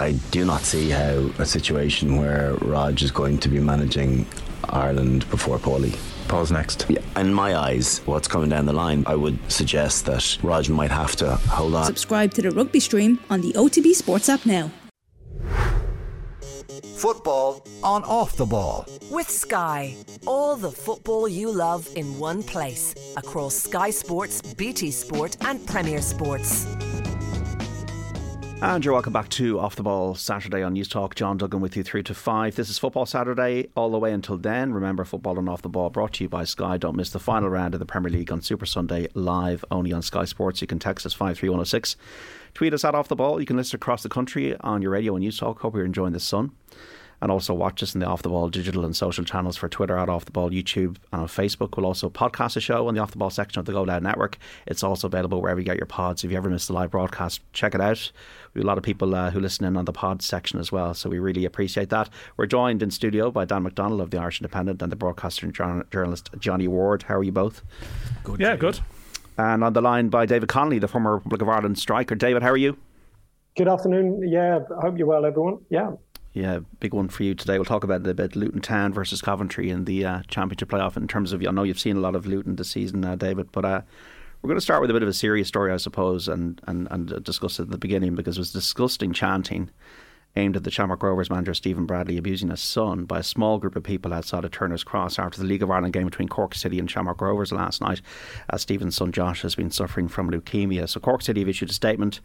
I do not see how a situation where Raj is going to be managing Ireland before Paulie. Paul's next. Yeah, in my eyes, what's coming down the line, I would suggest that Raj might have to hold on. Subscribe to the rugby stream on the OTB Sports app now. Football on off the ball. With Sky, all the football you love in one place across Sky Sports, BT Sport, and Premier Sports. And you're welcome back to Off the Ball Saturday on Newstalk. John Duggan with you through to five. This is Football Saturday all the way until then. Remember, Football and Off the Ball brought to you by Sky. Don't miss the final round of the Premier League on Super Sunday live only on Sky Sports. You can text us 53106. Tweet us at Off the Ball. You can listen across the country on your radio and Newstalk. Hope you're enjoying the sun and also watch us in the Off the Ball digital and social channels for Twitter at Off the Ball, YouTube, and on Facebook. We'll also podcast the show on the Off the Ball section of the Go Loud Network. It's also available wherever you get your pods. If you ever miss the live broadcast, check it out. We have a lot of people uh, who listen in on the pod section as well, so we really appreciate that. We're joined in studio by Dan McDonnell of the Irish Independent and the broadcaster and journalist Johnny Ward. How are you both? Good. Yeah, good. And on the line by David Connolly, the former Republic of Ireland striker. David, how are you? Good afternoon. Yeah, I hope you're well, everyone. Yeah, yeah, big one for you today. We'll talk about it a bit Luton Town versus Coventry in the uh, Championship playoff. In terms of, I know you've seen a lot of Luton this season, uh, David, but uh, we're going to start with a bit of a serious story, I suppose, and, and, and discuss it at the beginning because it was disgusting chanting aimed at the Shamrock Rovers manager Stephen Bradley abusing his son by a small group of people outside of Turner's Cross after the League of Ireland game between Cork City and Shamrock Rovers last night, as Stephen's son Josh has been suffering from leukemia. So Cork City have issued a statement.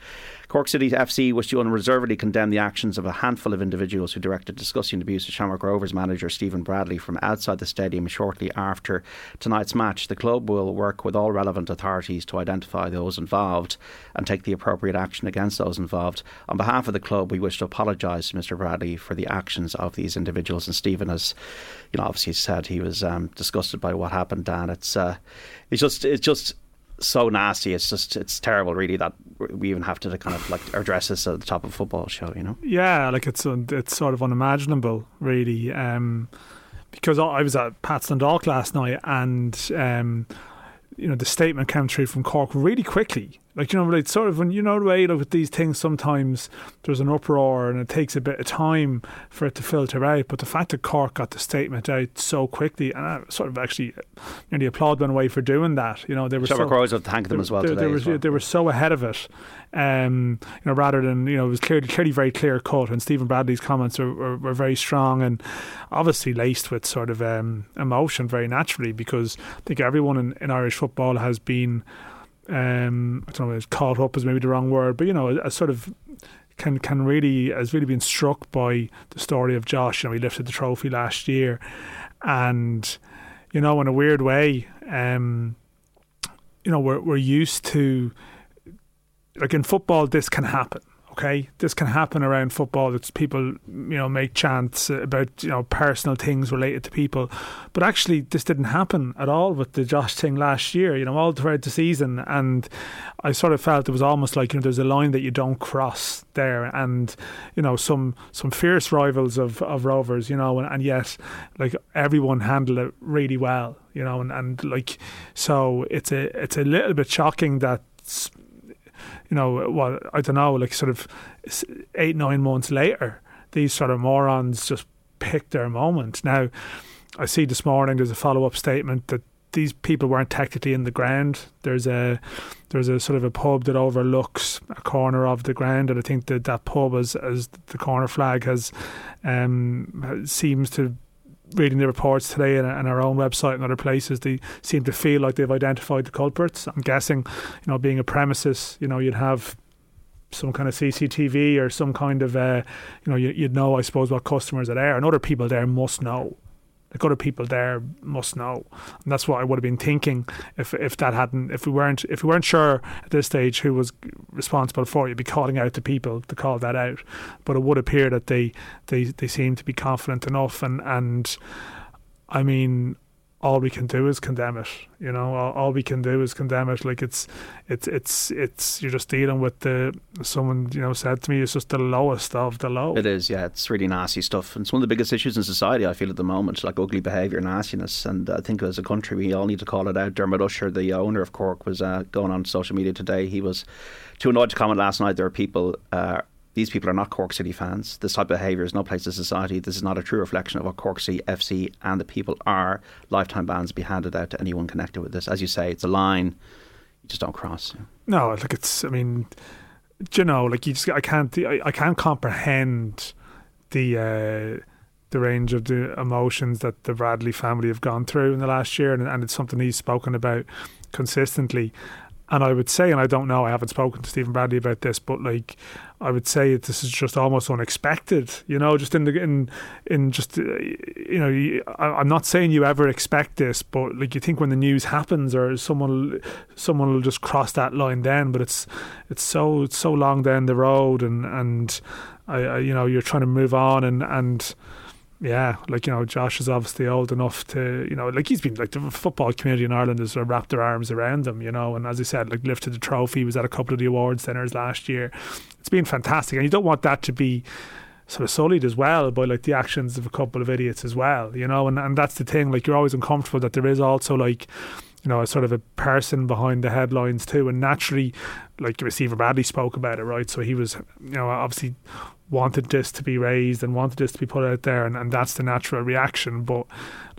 Cork City FC wish to unreservedly condemn the actions of a handful of individuals who directed disgusting abuse of Shamrock Rovers manager Stephen Bradley from outside the stadium shortly after tonight's match. The club will work with all relevant authorities to identify those involved and take the appropriate action against those involved. On behalf of the club, we wish to apologise to Mr. Bradley for the actions of these individuals. And Stephen has, you know, obviously said he was um, disgusted by what happened. Dan, it's uh, it's just it's just so nasty. It's just it's terrible, really, that we even have to kind of like address this at the top of football show. You know? Yeah, like it's it's sort of unimaginable, really. Um, because I was at Pat's Dundalk last night, and um, you know the statement came through from Cork really quickly. Like you know, like sort of when you know the way like with these things, sometimes there's an uproar and it takes a bit of time for it to filter out. But the fact that Cork got the statement out so quickly, and I sort of actually nearly applaud them away for doing that. You know, they were Trevor so, Crows have thanked them as well they, today. They were, well. they were so ahead of it. Um, you know, rather than you know, it was clearly, clearly very clear cut, and Stephen Bradley's comments were, were, were very strong and obviously laced with sort of um, emotion very naturally because I think everyone in, in Irish football has been um, I don't know, it's caught up is maybe the wrong word, but you know, a, a, sort of can can really has really been struck by the story of Josh. You know, he lifted the trophy last year, and you know, in a weird way, um, you know, we're we're used to like in football, this can happen okay, this can happen around football. It's people, you know, make chants about you know personal things related to people, but actually this didn't happen at all with the Josh thing last year. You know, all throughout the season, and I sort of felt it was almost like you know there's a line that you don't cross there, and you know some some fierce rivals of of Rovers, you know, and, and yet like everyone handled it really well, you know, and and like so it's a it's a little bit shocking that you know, well, I don't know, like sort of eight, nine months later, these sort of morons just pick their moment. Now, I see this morning there's a follow up statement that these people weren't technically in the ground. There's a there's a sort of a pub that overlooks a corner of the ground, and I think that that pub, as as the corner flag has, um, seems to reading the reports today and, our own website and other places, they seem to feel like they've identified the culprits. I'm guessing, you know, being a premises, you know, you'd have some kind of CCTV or some kind of, uh, you know, you, would know, I suppose, what customers are there, and other people there must know like other people there must know. And that's what I would have been thinking if if that hadn't if we weren't if we weren't sure at this stage who was responsible for it, you'd be calling out to people to call that out. But it would appear that they they, they seem to be confident enough and and I mean all we can do is condemn it. You know, all, all, we can do is condemn it. Like it's, it's, it's, it's. You're just dealing with the. Someone you know said to me, it's just the lowest of the low. It is, yeah. It's really nasty stuff. And it's one of the biggest issues in society. I feel at the moment, like ugly behaviour, nastiness, and I think as a country we all need to call it out. Dermot Usher, the owner of Cork, was uh, going on social media today. He was too annoyed to comment last night. There are people. Uh, these people are not Cork City fans. This type of behaviour is no place in society. This is not a true reflection of what Cork City FC and the people are. Lifetime bans be handed out to anyone connected with this. As you say, it's a line you just don't cross. No, like it's. I mean, you know, like you just. I can't. I, I can't comprehend the. Uh, the range of the emotions that the Bradley family have gone through in the last year, and, and it's something he's spoken about consistently. And I would say, and I don't know, I haven't spoken to Stephen Bradley about this, but like, I would say this is just almost unexpected. You know, just in the in in just uh, you know, I, am not saying you ever expect this, but like you think when the news happens, or someone someone will just cross that line then. But it's it's so it's so long down the road, and and I, I you know you're trying to move on, and and yeah, like you know, Josh is obviously old enough to, you know, like he's been like the football community in Ireland has wrapped their arms around him, you know, and as I said, like lifted the trophy, was at a couple of the awards dinners last year. It's been fantastic, and you don't want that to be sort of sullied as well by like the actions of a couple of idiots as well, you know, and and that's the thing, like you're always uncomfortable that there is also like you know, a sort of a person behind the headlines too. And naturally, like receiver Bradley spoke about it, right? So he was, you know, obviously wanted this to be raised and wanted this to be put out there and, and that's the natural reaction but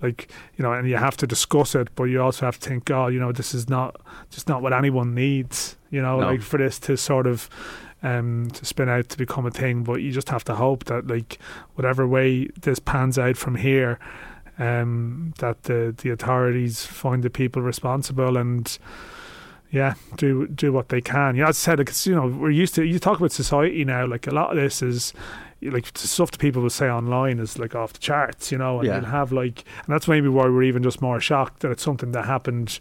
like you know and you have to discuss it but you also have to think oh you know this is not just not what anyone needs you know no. like for this to sort of um, to spin out to become a thing but you just have to hope that like whatever way this pans out from here um, that the the authorities find the people responsible and yeah, do do what they can. Yeah, as I said, like, you know, we're used to. You talk about society now. Like a lot of this is like stuff that people will say online is like off the charts, you know, and yeah. you'll have like, and that's maybe why we're even just more shocked that it's something that happened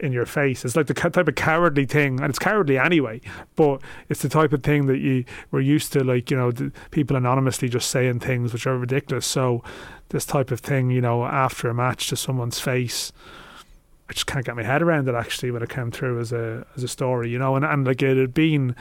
in your face. It's like the type of cowardly thing, and it's cowardly anyway. But it's the type of thing that you we're used to, like you know, people anonymously just saying things which are ridiculous. So this type of thing, you know, after a match to someone's face I just can't get my head around it actually when it came through as a as a story, you know, and, and like it had been,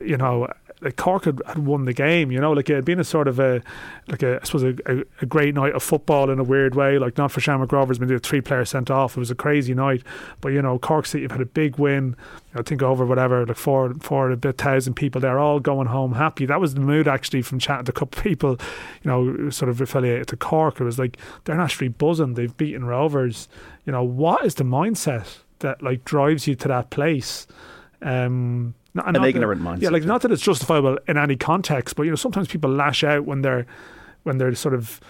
you know, like Cork had, had won the game, you know, like it had been a sort of a like a I suppose a, a, a great night of football in a weird way. Like not for Shamrock Rovers, been three players sent off. It was a crazy night, but you know, Cork City have had a big win. I think over whatever like four four a bit thousand people. They're all going home happy. That was the mood actually from chatting to a couple people, you know, sort of affiliated to Cork. It was like they're actually buzzing. They've beaten Rovers. You know, what is the mindset that like drives you to that place? Um, not, an ignorant that, mindset. Yeah, like not that it's justifiable in any context, but you know sometimes people lash out when they're when they're sort of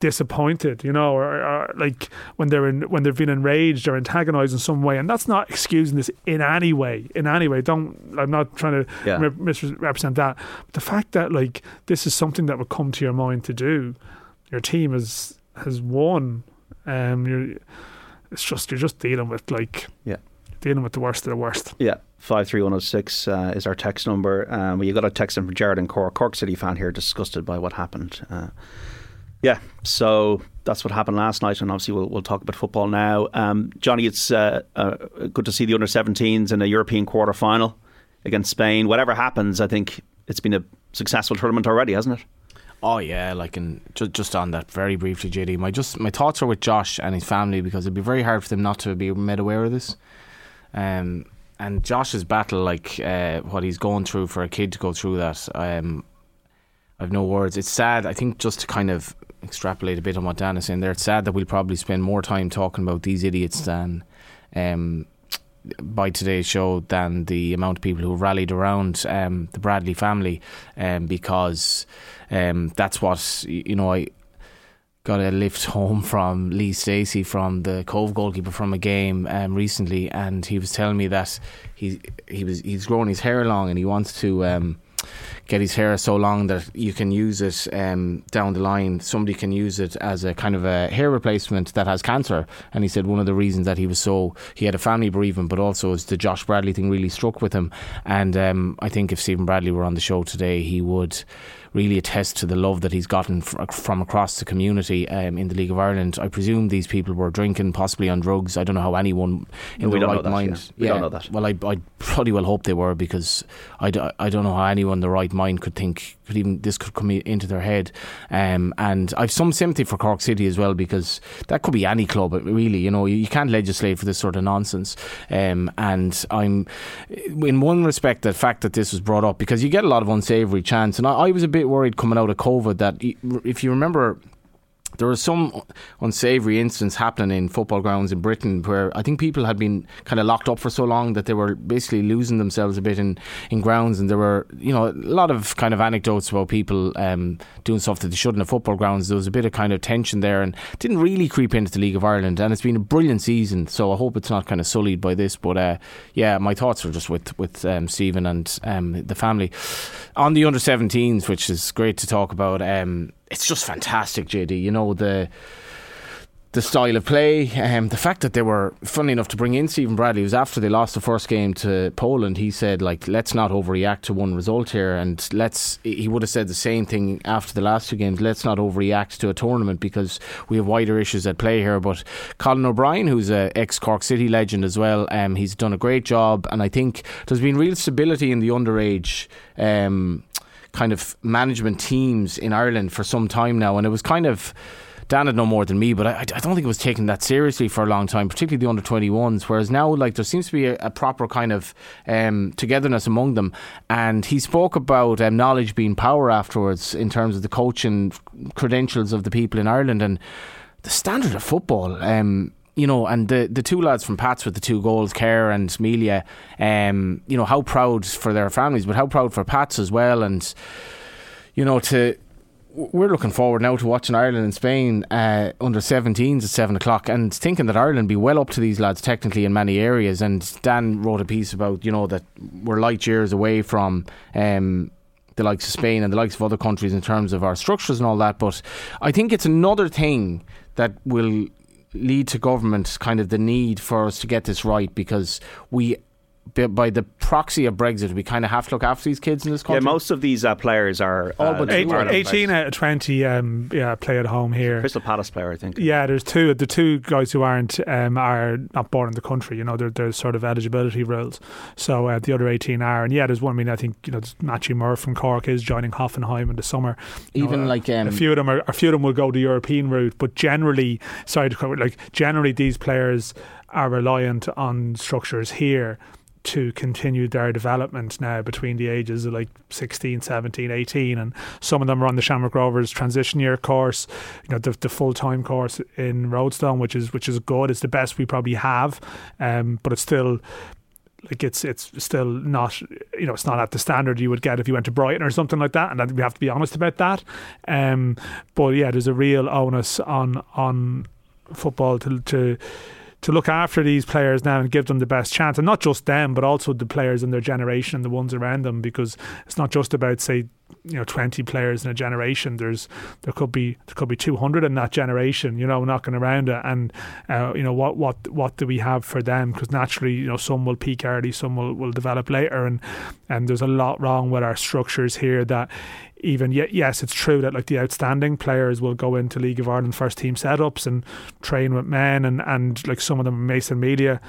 disappointed, you know, or, or, like when they're in, when they've been enraged or antagonized in some way, and that's not excusing this in any way. In any way, don't. I'm not trying to yeah. misrepresent that. But the fact that like this is something that would come to your mind to do, your team has has won. Um, you're, it's just you're just dealing with like yeah, dealing with the worst of the worst. Yeah. 53106 uh, is our text number. Um, well, you got a text in from Jared and Cork, Cork City fan here, disgusted by what happened. Uh, yeah, so that's what happened last night, and obviously we'll, we'll talk about football now. Um, Johnny, it's uh, uh good to see the under 17s in a European quarter final against Spain. Whatever happens, I think it's been a successful tournament already, hasn't it? Oh yeah, like and just just on that very briefly, JD. My just my thoughts are with Josh and his family because it'd be very hard for them not to be made aware of this. Um, and Josh's battle, like uh, what he's going through for a kid to go through that, um, I've no words. It's sad. I think just to kind of extrapolate a bit on what Dan is saying there, it's sad that we'll probably spend more time talking about these idiots than um, by today's show than the amount of people who rallied around um, the Bradley family, um, because um, that's what you know. I got a lift home from Lee Stacey from the Cobh goalkeeper from a game um, recently, and he was telling me that he he was he's growing his hair long and he wants to. Um, get his hair so long that you can use it um, down the line. Somebody can use it as a kind of a hair replacement that has cancer. And he said one of the reasons that he was so he had a family bereavement, but also as the Josh Bradley thing really struck with him. And um, I think if Stephen Bradley were on the show today, he would really attest to the love that he's gotten from across the community um, in the League of Ireland. I presume these people were drinking, possibly on drugs. I don't know how anyone in no, the right that, mind. Yeah. We yeah, don't know that. Well, I, I probably well hope they were because I, d- I don't know how anyone in the right mind could think could even this could come into their head. Um, and I've some sympathy for Cork City as well because that could be any club. Really, you know, you, can't legislate for this sort of nonsense. Um, and I'm in one respect the fact that this was brought up because you get a lot of unsavoury chants, and I, I was a bit worried coming out of COVID that if you remember there was some unsavoury incidents happening in football grounds in Britain where I think people had been kind of locked up for so long that they were basically losing themselves a bit in, in grounds, and there were you know a lot of kind of anecdotes about people um, doing stuff that they shouldn't at football grounds. There was a bit of kind of tension there, and didn't really creep into the League of Ireland. And it's been a brilliant season, so I hope it's not kind of sullied by this. But uh, yeah, my thoughts are just with with um, Stephen and um, the family on the under 17s, which is great to talk about. Um, it's just fantastic, JD. You know the the style of play, um, the fact that they were funny enough to bring in Stephen Bradley was after they lost the first game to Poland. He said, like, let's not overreact to one result here, and let's. He would have said the same thing after the last two games. Let's not overreact to a tournament because we have wider issues at play here. But Colin O'Brien, who's a ex Cork City legend as well, um, he's done a great job, and I think there's been real stability in the underage. Um, kind of management teams in Ireland for some time now, and it was kind of. Dan had no more than me, but I, I, don't think it was taken that seriously for a long time, particularly the under 21s. Whereas now, like, there seems to be a, a proper kind of um, togetherness among them. And he spoke about um, knowledge being power afterwards in terms of the coaching credentials of the people in Ireland and the standard of football. Um, you know, and the the two lads from Pats with the two goals, Kerr and Melia, um, you know, how proud for their families, but how proud for Pats as well, and you know, to we're looking forward now to watching Ireland and Spain uh, under 17s at 7 o'clock and thinking that Ireland be well up to these lads technically in many areas. And Dan wrote a piece about, you know, that we're light years away from um, the likes of Spain and the likes of other countries in terms of our structures and all that. But I think it's another thing that will lead to government kind of the need for us to get this right because we by the proxy of Brexit, we kind of have to look after these kids in this country. Yeah, most of these uh, players are uh, but eight, 18 out of 20 um, yeah, play at home here. Crystal Palace player, I think. Yeah, there's two. The two guys who aren't um, are not born in the country. You know, there, there's sort of eligibility rules. So uh, the other 18 are. And yeah, there's one. I mean, I think you know Matthew Moore from Cork is joining Hoffenheim in the summer. You Even know, like um, a few of them are a few of them will go the European route, but generally, sorry to cover, like generally these players are reliant on structures here to continue their development now between the ages of like 16, 17, 18 and some of them are on the Shamrock Rovers transition year course you know the, the full-time course in Roadstone which is which is good. It's the best we probably have um, but it's still like it's it's still not you know it's not at the standard you would get if you went to Brighton or something like that and we have to be honest about that. Um, but yeah there's a real onus on on football to to to look after these players now and give them the best chance, and not just them, but also the players in their generation and the ones around them, because it's not just about say you know 20 players in a generation there's there could be there could be 200 in that generation you know knocking around it. And uh, you know what what what do we have for them? Because naturally you know some will peak early some will, will develop later. And and there's a lot wrong with our structures here that even yet yes it's true that like the outstanding players will go into League of Ireland first team setups and train with men and and like some of them Mason Melia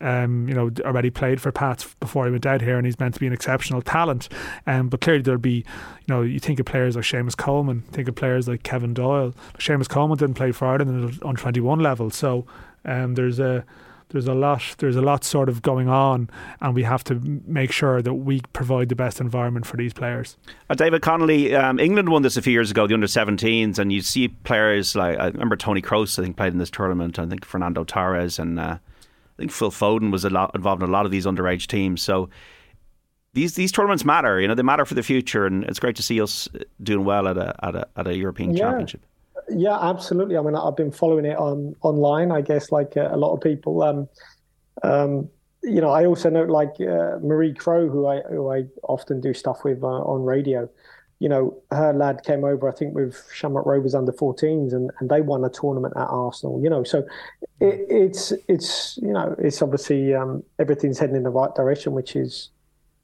um, you know, already played for Pats before he went out here, and he's meant to be an exceptional talent. Um, but clearly there'll be, you know, you think of players like Seamus Coleman, think of players like Kevin Doyle. Seamus Coleman didn't play for Ireland on twenty one level, so um, there's a there's a lot there's a lot sort of going on and we have to make sure that we provide the best environment for these players uh, David Connolly um, England won this a few years ago the under 17s and you see players like I remember Toni Kroos I think played in this tournament I think Fernando Torres and uh, think Phil Foden was a lot involved in a lot of these underage teams. So these these tournaments matter. You know, they matter for the future, and it's great to see us doing well at a at a, at a European yeah. Championship. Yeah, absolutely. I mean, I've been following it on online. I guess like a, uh, a lot of people. Um, um, you know, I also know like uh, Marie Crowe, who I who I often do stuff with uh, on radio you know, her lad came over, I think, with Shamrock Rovers under 14s, and, and they won a tournament at Arsenal. You know, so it, it's it's you know it's obviously um, everything's heading in the right direction, which is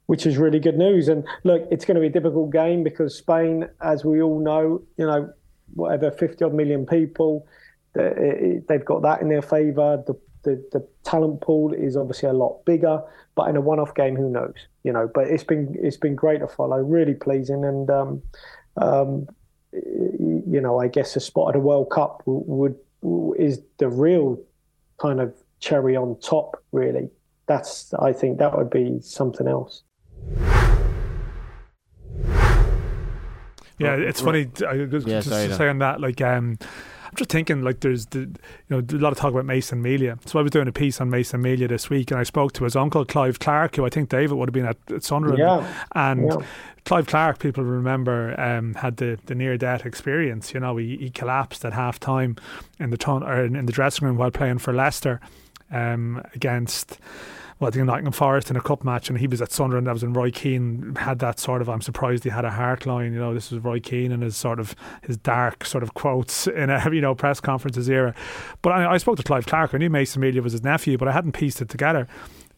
which is really good news. And look, it's going to be a difficult game because Spain, as we all know, you know, whatever 50 odd million people, they've got that in their favour. The the, the talent pool is obviously a lot bigger, but in a one-off game, who knows? You know, but it's been it's been great to follow, really pleasing, and um, um, you know, I guess a spot at a World Cup would, would is the real kind of cherry on top. Really, that's I think that would be something else. Yeah, it's funny. I was Yeah, just sorry, to say on that, like, um, I'm just thinking, like, there's the, you know, a lot of talk about Mason Melia. So I was doing a piece on Mason Melia this week, and I spoke to his uncle Clive Clarke, who I think David would have been at, at Sunderland. Yeah. And Yeah. Clive Clarke, people remember, um, had the, the near death experience. You know, he, he collapsed at half time in the ton, or in, in the dressing room while playing for Leicester um, against. Well, I think Nottingham Forest in a cup match, and he was at Sunderland. That was in Roy Keane had that sort of. I'm surprised he had a heart line. You know, this was Roy Keane and his sort of his dark sort of quotes in a you know press conferences era. But I, I spoke to Clive Clarke. I knew Mason Melia was his nephew, but I hadn't pieced it together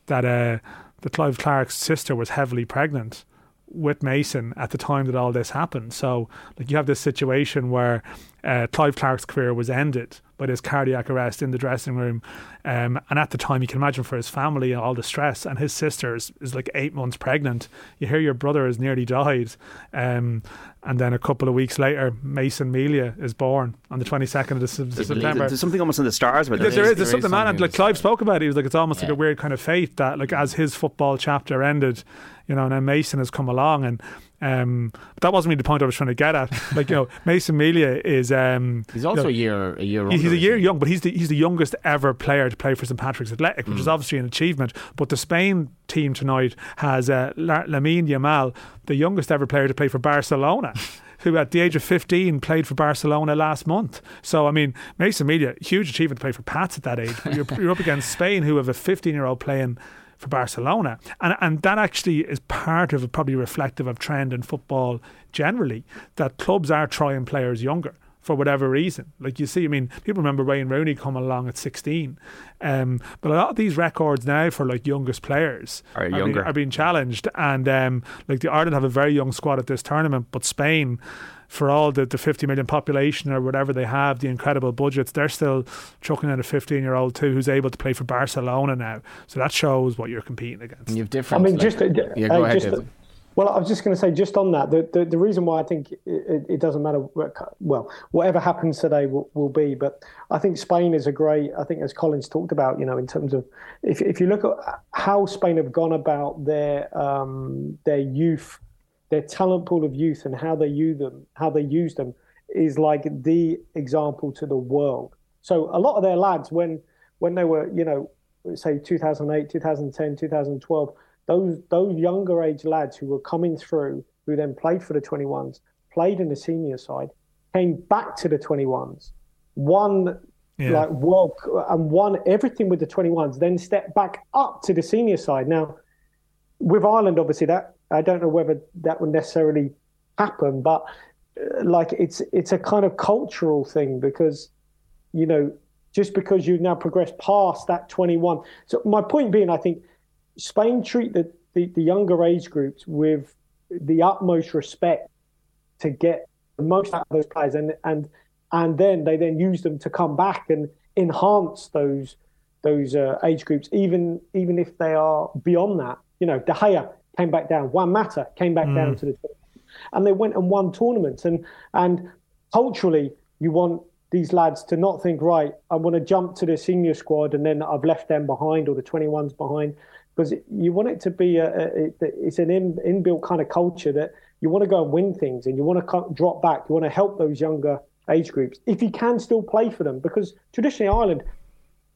that uh, that Clive Clarke's sister was heavily pregnant with Mason at the time that all this happened. So, like, you have this situation where uh, Clive Clarke's career was ended by this cardiac arrest in the dressing room, um, and at the time, you can imagine for his family all the stress. And his sister is, is like eight months pregnant. You hear your brother has nearly died, um, and then a couple of weeks later, Mason Melia is born on the twenty second of Dece- September. There's something almost in the stars about There, there is. There's is something, man. And like Clive spoke about it. He was like, it's almost like a weird kind of fate that, like, as his football chapter ended, you know, and then Mason has come along, and um, but that wasn't really the point I was trying to get at. Like, you know, Mason Melia is um, He's also you know, a year a year. he- he's older, a year he? young, but he's the he's the youngest ever player to play for St Patrick's Athletic, which is Mm. obviously an achievement. But the Spain team tonight has uh, Lamine Yamal, the youngest ever player to play for Barcelona. Who at the age of 15 played for Barcelona last month. So, I mean, Mason Melia, huge achievement to play for Pats at that age. But you're, you're up against Spain, who have a 15 year old playing for Barcelona. And, and that actually is part of, a probably reflective of trend in football generally, that clubs are trying players younger for whatever reason. Like you see, I mean, people remember Wayne Rooney coming along at 16. Um, but a lot of these records now for like youngest players Are being- younger. are being challenged. And um, like the Ireland have a very young squad at this tournament, but Spain, for all the, the 50 million population or whatever they have, the incredible budgets, they're still chucking in a 15 year old too who's able to play for Barcelona now. So that shows what you're competing against. And you've different. I mean, like- just uh, yeah, go uh, ahead. just, well, I was just going to say, just on that, the, the, the reason why I think it, it, it doesn't matter, what- well, whatever happens today will, will be. But I think Spain is a great, I think, as Collins talked about, you know, in terms of if, if you look at how Spain have gone about their um, their youth, their talent pool of youth, and how they use them, how they use them, is like the example to the world. So a lot of their lads, when when they were, you know, say 2008, 2010, 2012, those those younger age lads who were coming through, who then played for the 21s, played in the senior side, came back to the 21s, won Yeah. like world and won everything with the 21s, then stepped back up to the senior side. Now, with Ireland, obviously that I don't know whether that would necessarily happen, but uh, like it's it's a kind of cultural thing because you know just because you've now progressed past that 21. So my point being, I think Spain treat the, the, the younger age groups with the utmost respect to get the most out of those players, and and and then they then use them to come back and enhance those those uh, age groups, even even if they are beyond that. You know, De Gea came back down, Juan Mata came back down mm. to the, and they went and won tournaments. And and culturally, you want these lads to not think, right, I want to jump to the senior squad and then I've left them behind or the 21s behind, because you want it to be a, a it's an in, inbuilt kind of culture that you want to go and win things and you want to co- drop back, you want to help those younger age groups if you can still play for them, because traditionally Ireland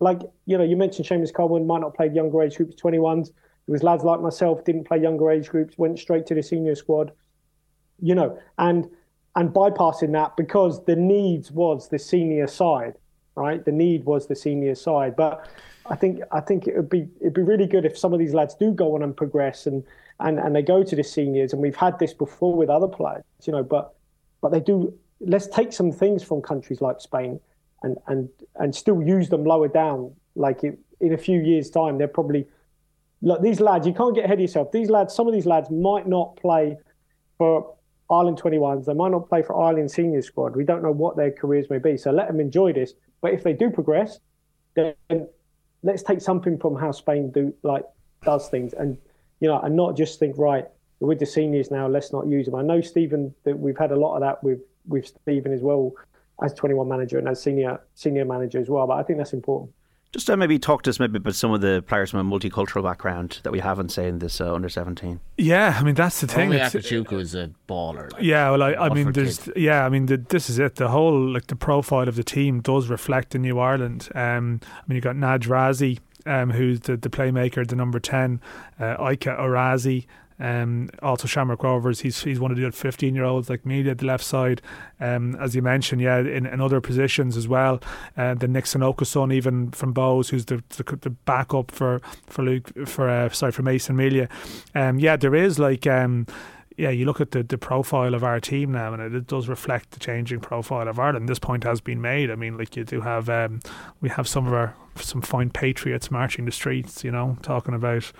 like you know, you mentioned Seamus Coleman might not play younger age groups, 21s. It was lads like myself didn't play younger age groups, went straight to the senior squad. You know, and and bypassing that because the needs was the senior side, right? The need was the senior side. But I think I think it would be it'd be really good if some of these lads do go on and progress and and and they go to the seniors. And we've had this before with other players, you know, but but they do. Let's take some things from countries like Spain and and and still use them lower down. Like it, in a few years' time, they're probably look these lads. You can't get ahead of yourself. These lads, some of these lads might not play for Ireland 21s. They might not play for Ireland senior squad. We don't know what their careers may be. So let them enjoy this. But if they do progress, then let's take something from how Spain do like does things, and you know, and not just think right with the seniors now. Let's not use them. I know Stephen that we've had a lot of that with with Stephen as well as 21 manager and as senior senior manager as well. But I think that's important. Just uh, maybe talk to us maybe about some of the players from a multicultural background that we haven't seen this uh, under 17. Yeah, I mean that's the thing. Only It's- Akachukwu is a baller. Like. Yeah, well, I, I mean, there's kid. yeah, I mean, the, this is it. The whole like the profile of the team does reflect the New Ireland. Um, I mean, you got Naj Razi, um, who's the the playmaker, the number ten, uh, Ika Orazi. Um, also Shamrock Rovers. He's he's one of the 15 year olds like me at the left side. Um, as you mentioned, yeah, in, in other positions as well. Uh, the Nixon Sanoka son, even from Bohs, who's the, the the backup for for Luke for uh, sorry for Mason Melia. Um, yeah, there is like um, yeah, you look at the, the profile of our team now, and it, it does reflect the changing profile of Ireland. This point has been made. I mean, like you do have, um, we have some of our some fine patriots marching the streets, you know, talking about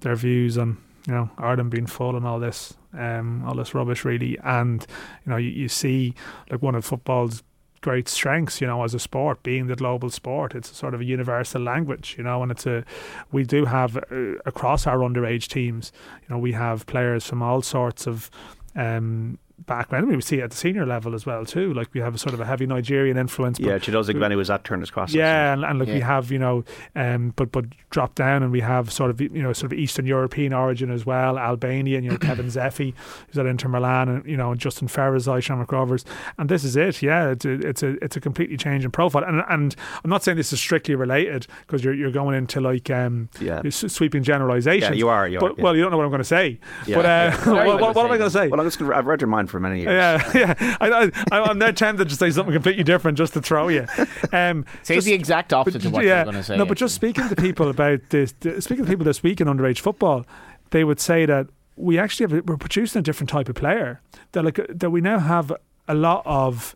their views on you know Ireland being full and all this, um, all this rubbish, really. And you know, you, you see like one of football's great strengths, you know, as a sport, being the global sport. It's a sort of a universal language, you know, and it's a, we do have uh, across our underage teams, you know, we have players from all sorts of, um, background. I mean, we see it at the senior level as well too. Like we have a sort of a heavy Nigerian influence. but Yeah, Chiedozie Ogbene was at Turner's Cross. yeah, and, and like we have, you know, um, but but drop down and we have sort of you know sort of Eastern European origin as well, Albanian, you know, Kevin Zefi, who's at Inter Milan, and you know, and Justin Ferizaj, Shamrock Rovers, and this is it. Yeah, it's a it's a it's a completely changing profile, and and I'm not saying this is strictly related because you're you're going into like um Yeah. sweeping generalizations. Yeah, you are, you are, But yeah. well, you don't know what I'm going to say. Yeah. But uh, Yeah. What what, what, what am I gonna going to say? Well, I'm just gonna, I've read your mind for many years. yeah, yeah. I, I, I'm now tempted to say something completely different just to throw you. Um, Say just- the exact opposite to what yeah, you're going to say. No, but just speaking to people about this, speaking to people this week in underage football, they would say that we actually have, we're producing a different type of player. That like that we now have a lot of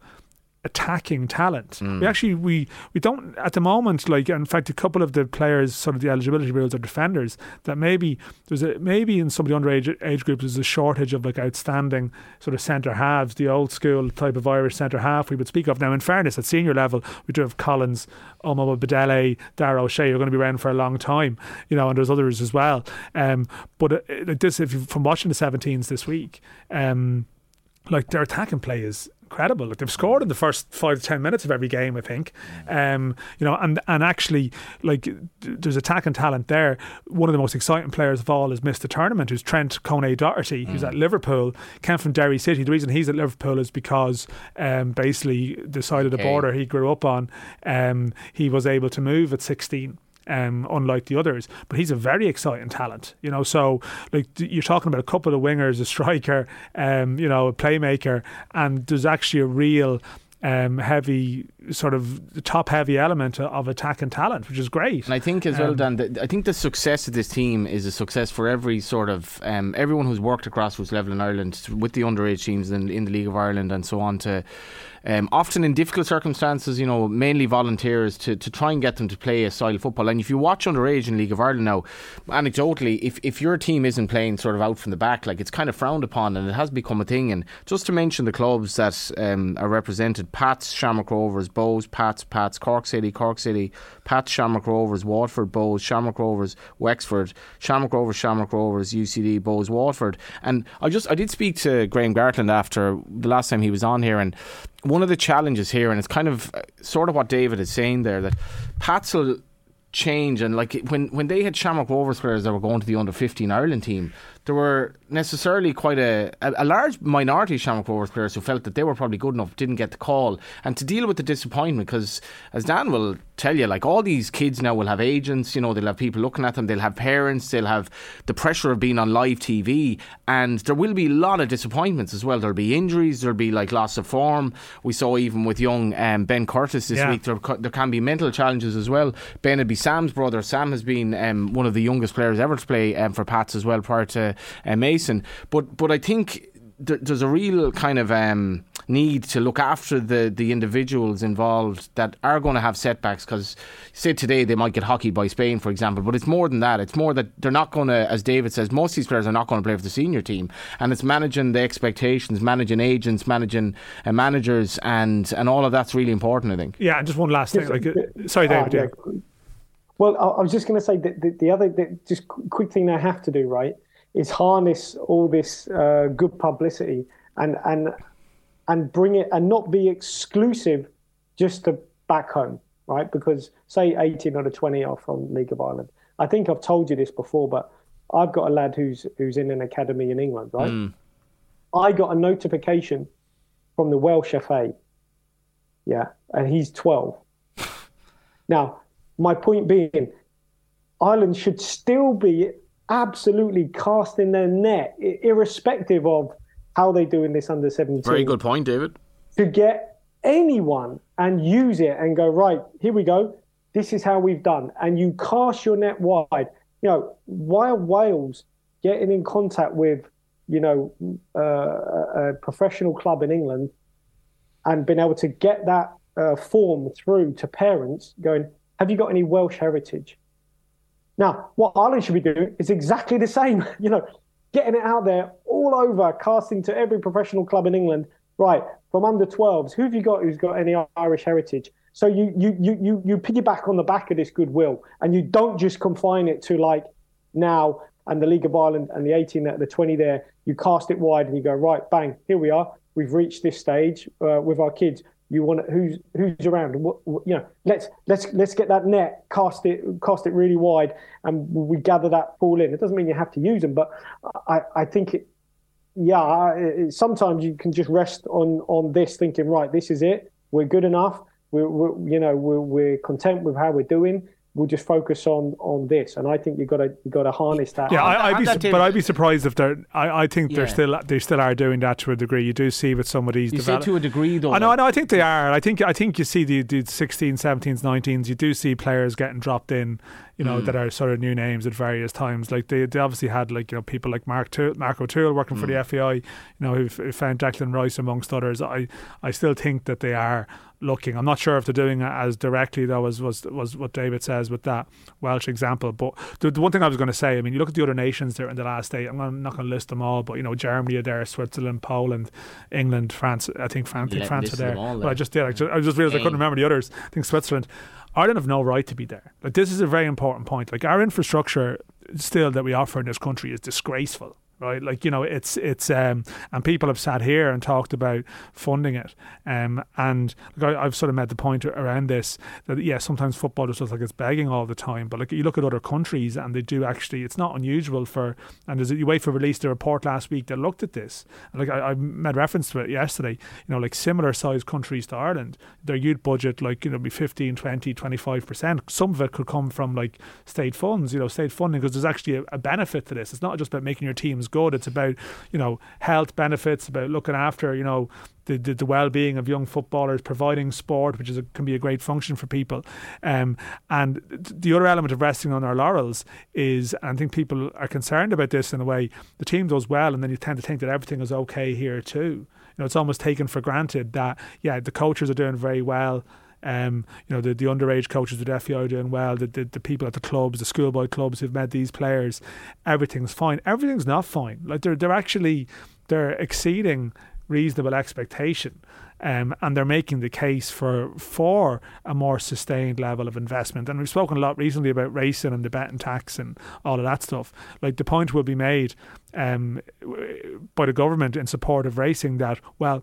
attacking talent. We actually we we don't at the moment like in fact a couple of the players sort of the eligibility rules are defenders that maybe there's a maybe in some of the underage age groups there's a shortage of like outstanding sort of centre halves, the old school type of Irish centre half we would speak of. Now in fairness at senior level we do have Collins, Omobamidele, Dara O'Shea are going to be around for a long time, you know, and there's others as well. Um, but uh, like this if you from watching the 17s this week, um, like their attacking play is incredible. Like they've scored in the first five to ten minutes of every game, I think. Um, you know, and and actually, like th- there's attacking talent there. One of the most exciting players of all has missed the tournament, who's Trent Kone-Doherty, who's at Liverpool, came from Derry City. The reason he's at Liverpool is because um, basically the side of the Okay. border he grew up on, um, he was able to move at 16 um, unlike the others. But he's a very exciting talent, you know. So like you're talking about a couple of wingers, a striker, um, you know, a playmaker, and there's actually a real. Um, heavy sort of top heavy element of attack and talent, which is great. And I think as well, Um, Dan, that I think the success of this team is a success for every sort of um, everyone who's worked at grassroots level in Ireland with the underage teams and in the League of Ireland and so on to. Um, often in difficult circumstances, you know, mainly volunteers to, to try and get them to play a style of football. And if you watch underage in League of Ireland now, anecdotally, if, if your team isn't playing sort of out from the back, like it's kind of frowned upon and it has become a thing. And just to mention the clubs that um, are represented Pats, Shamrock Rovers, Bohs, Pats, Pats, Cork City, Cork City, Pats, Shamrock Rovers, Watford, Bohs, Shamrock Rovers, Wexford, Shamrock Rovers, Shamrock Rovers, UCD, Bohs, Watford. And I just I did speak to Graham Gartland after the last time he was on here, and one of the challenges here, and it's kind of uh, sort of what David is saying there, that Pats will change and like when when they had Shamrock Rovers players that were going to the under 15 Ireland team there were necessarily quite a, a, a large minority of Shamrock Rovers players who felt that they were probably good enough didn't get the call and to deal with the disappointment because as Dan will tell you like all these kids now will have agents you know they'll have people looking at them they'll have parents they'll have the pressure of being on live TV and there will be a lot of disappointments as well there'll be injuries there'll be like loss of form we saw even with young um, Ben Curtis this Yeah. week there, there can be mental challenges as well. Ben would be Sam's brother. Sam has been um, one of the youngest players ever to play um, for Pats as well prior to uh, Mason. But but I think there, there's a real kind of um, need to look after the, the individuals involved that are going to have setbacks because say today they might get hockey by Spain for example but it's more than that it's more that they're not going to as David says most of these players are not going to play for the senior team and it's managing the expectations managing agents managing uh, managers and and all of that's really important I think yeah, and just one last thing. Like, uh, sorry, David. Ah, yeah. yeah. Well, I, I was just going to say that the, the other the, just quick thing they have to do right is harness all this uh, good publicity and and and bring it and not be exclusive just to back home, right? Because say 18 out of 20 are from League of Ireland. I think I've told you this before, but I've got a lad who's who's in an academy in England, right? Mm. I got a notification from the Welsh FA. Yeah, and he's 12. now, my point being, Ireland should still be absolutely casting their net, irrespective of how they do in this under 17. Very good point, David. To get anyone and use it and go, right, here we go. This is how we've done. And you cast your net wide. You know, while Wales getting in contact with, you know, uh, a professional club in England and being able to get that uh, form through to parents going, have you got any Welsh heritage? Now, what Ireland should be doing is exactly the same. You know, getting it out there all over, casting to every professional club in England. Right, from under 12s, who have you got who's got any Irish heritage? So you you you you you piggyback on the back of this goodwill, and you don't just confine it to like now and the League of Ireland and the 18, the 20 there. You cast it wide and you go right, bang, here we are. We've reached this stage uh, with our kids you want who's who's around what, what, you know let's let's let's get that net cast it cast it really wide and we gather that ball in. It doesn't mean you have to use them but i i think it yeah it, sometimes you can just rest on on this thinking right this is it. We're good enough. We're, we're you know we're, we're content with how we're doing we'll just focus on on this. And I think you've got to you got to harness that. Yeah, I, would be, but I'd be surprised if they're. I, I think yeah. they're still they still are doing that to a degree. You do see with some of these. You develop- say to a degree, though. I know, I know. I think they are. I think I think you see the, the 16s, 17s, 19s. You do see players getting dropped in you know, mm. that are sort of new names at various times. Like they, they obviously had like you know people like Mark Toole, Mark O'Toole working mm. for the mm. FAI, you know, who found Declan Rice amongst others. I I still think that they are looking. I'm not sure if they're doing it as directly though as was was what David says with that Welsh example. But the, the one thing I was going to say, I mean, you look at the other nations there in the last eight. I'm not going to list them all, but you know, Germany are there, Switzerland, Poland, England, France. I think France, I think France are there. But I just did. I just, I just realized I couldn't remember the others. I think Switzerland. Ireland have no right to be there. Like this is a very important point. Like our infrastructure still that we offer in this country is disgraceful right? Like you know, it's it's um, and people have sat here and talked about funding it, um, and like I, have sort of made the point around this that yeah, sometimes football just looks like it's begging all the time, but like you look at other countries and they do actually, it's not unusual for, and there's a UEFA released a report last week that looked at this, and like I, I made reference to it yesterday, you know, like similar sized countries to Ireland, their youth budget like you know be 15, 20, 25 percent. Some of it could come from like state funds, you know, state funding because there's actually a, a benefit to this. It's not just about making your teams good. It's about you know health benefits, about looking after you know the, the, the, well-being of young footballers, providing sport, which is a, can be a great function for people. Um, and the other element of resting on our laurels is, I think people are concerned about this in a way. The team does well, and then you tend to think that everything is okay here too. You know, it's almost taken for granted that yeah, the coaches are doing very well. Um, you know, the, the underage coaches at the are doing well, the, the, the people at the clubs, the schoolboy clubs who've met these players, everything's fine. Everything's not fine. Like they're they're actually they're exceeding reasonable expectation. Um, and they're making the case for for a more sustained level of investment. And we've spoken a lot recently about racing and the betting tax and all of that stuff. Like the point will be made um, by the government in support of racing that well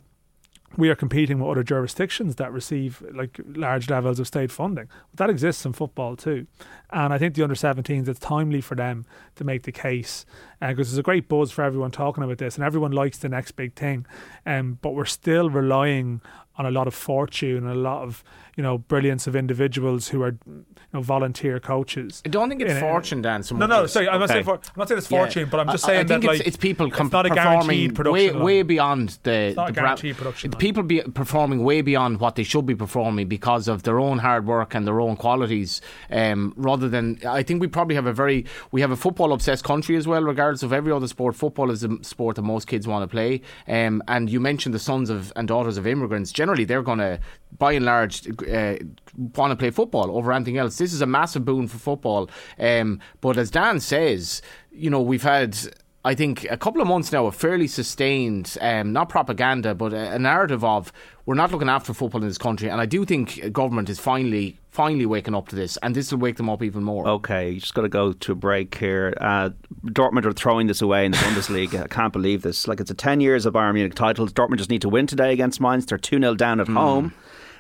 we are competing with other jurisdictions that receive like large levels of state funding. But that exists in football too, and I think the under 17s it's timely for them to make the case because uh, there's a great buzz for everyone talking about this, and everyone likes the next big thing. Um, but we're still relying on a lot of fortune and a lot of you know brilliance of individuals who are you know volunteer coaches. I don't think it's fortune, Dan. No, no, sorry, I'm not saying for, I'm not saying it's fortune, yeah. but I'm just saying I, I that like it's, it's people com- it's not a guaranteed production way, way beyond the, it's not the a guaranteed production. The people be performing way beyond what they should be performing because of their own hard work and their own qualities. Um, rather than, I think we probably have a very we have a football obsessed country as well. Regardless of every other sport, football is a sport that most kids want to play. Um, and you mentioned the sons of and daughters of immigrants. Generally, they're going to, by and large. Uh, want to play football over anything else. This is a massive boon for football. Um, but as Dan says, you know, we've had I think a couple of months now, a fairly sustained, um, not propaganda, but a, a, narrative of we're not looking after football in this country. And I do think government is finally, finally waking up to this, and this will wake them up even more. Okay, you just got to go to a break here. Uh, Dortmund are throwing this away in the Bundesliga. I can't believe this. Like it's a ten years of Bayern Munich titles. Dortmund just need to win today against Mainz. They're two 0 down at mm. home,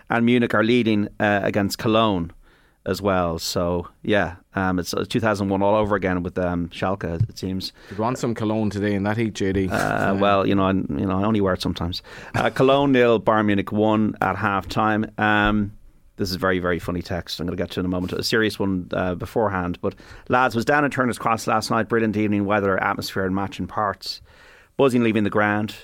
and Munich are leading uh, against Cologne as well. So yeah, um, it's 2001 all over again with um, Schalke. It seems. You want some cologne today in that heat, JD? Uh, well, you know, I, you know, I only wear it sometimes. Uh, cologne nil, Bayern Munich one at half time. Um, this is very, very funny text. I'm going to get to in a moment. A serious one uh, beforehand. But lads, was down at Turner's Cross last night. Brilliant evening weather, atmosphere, and matching parts. Buzzing leaving the ground.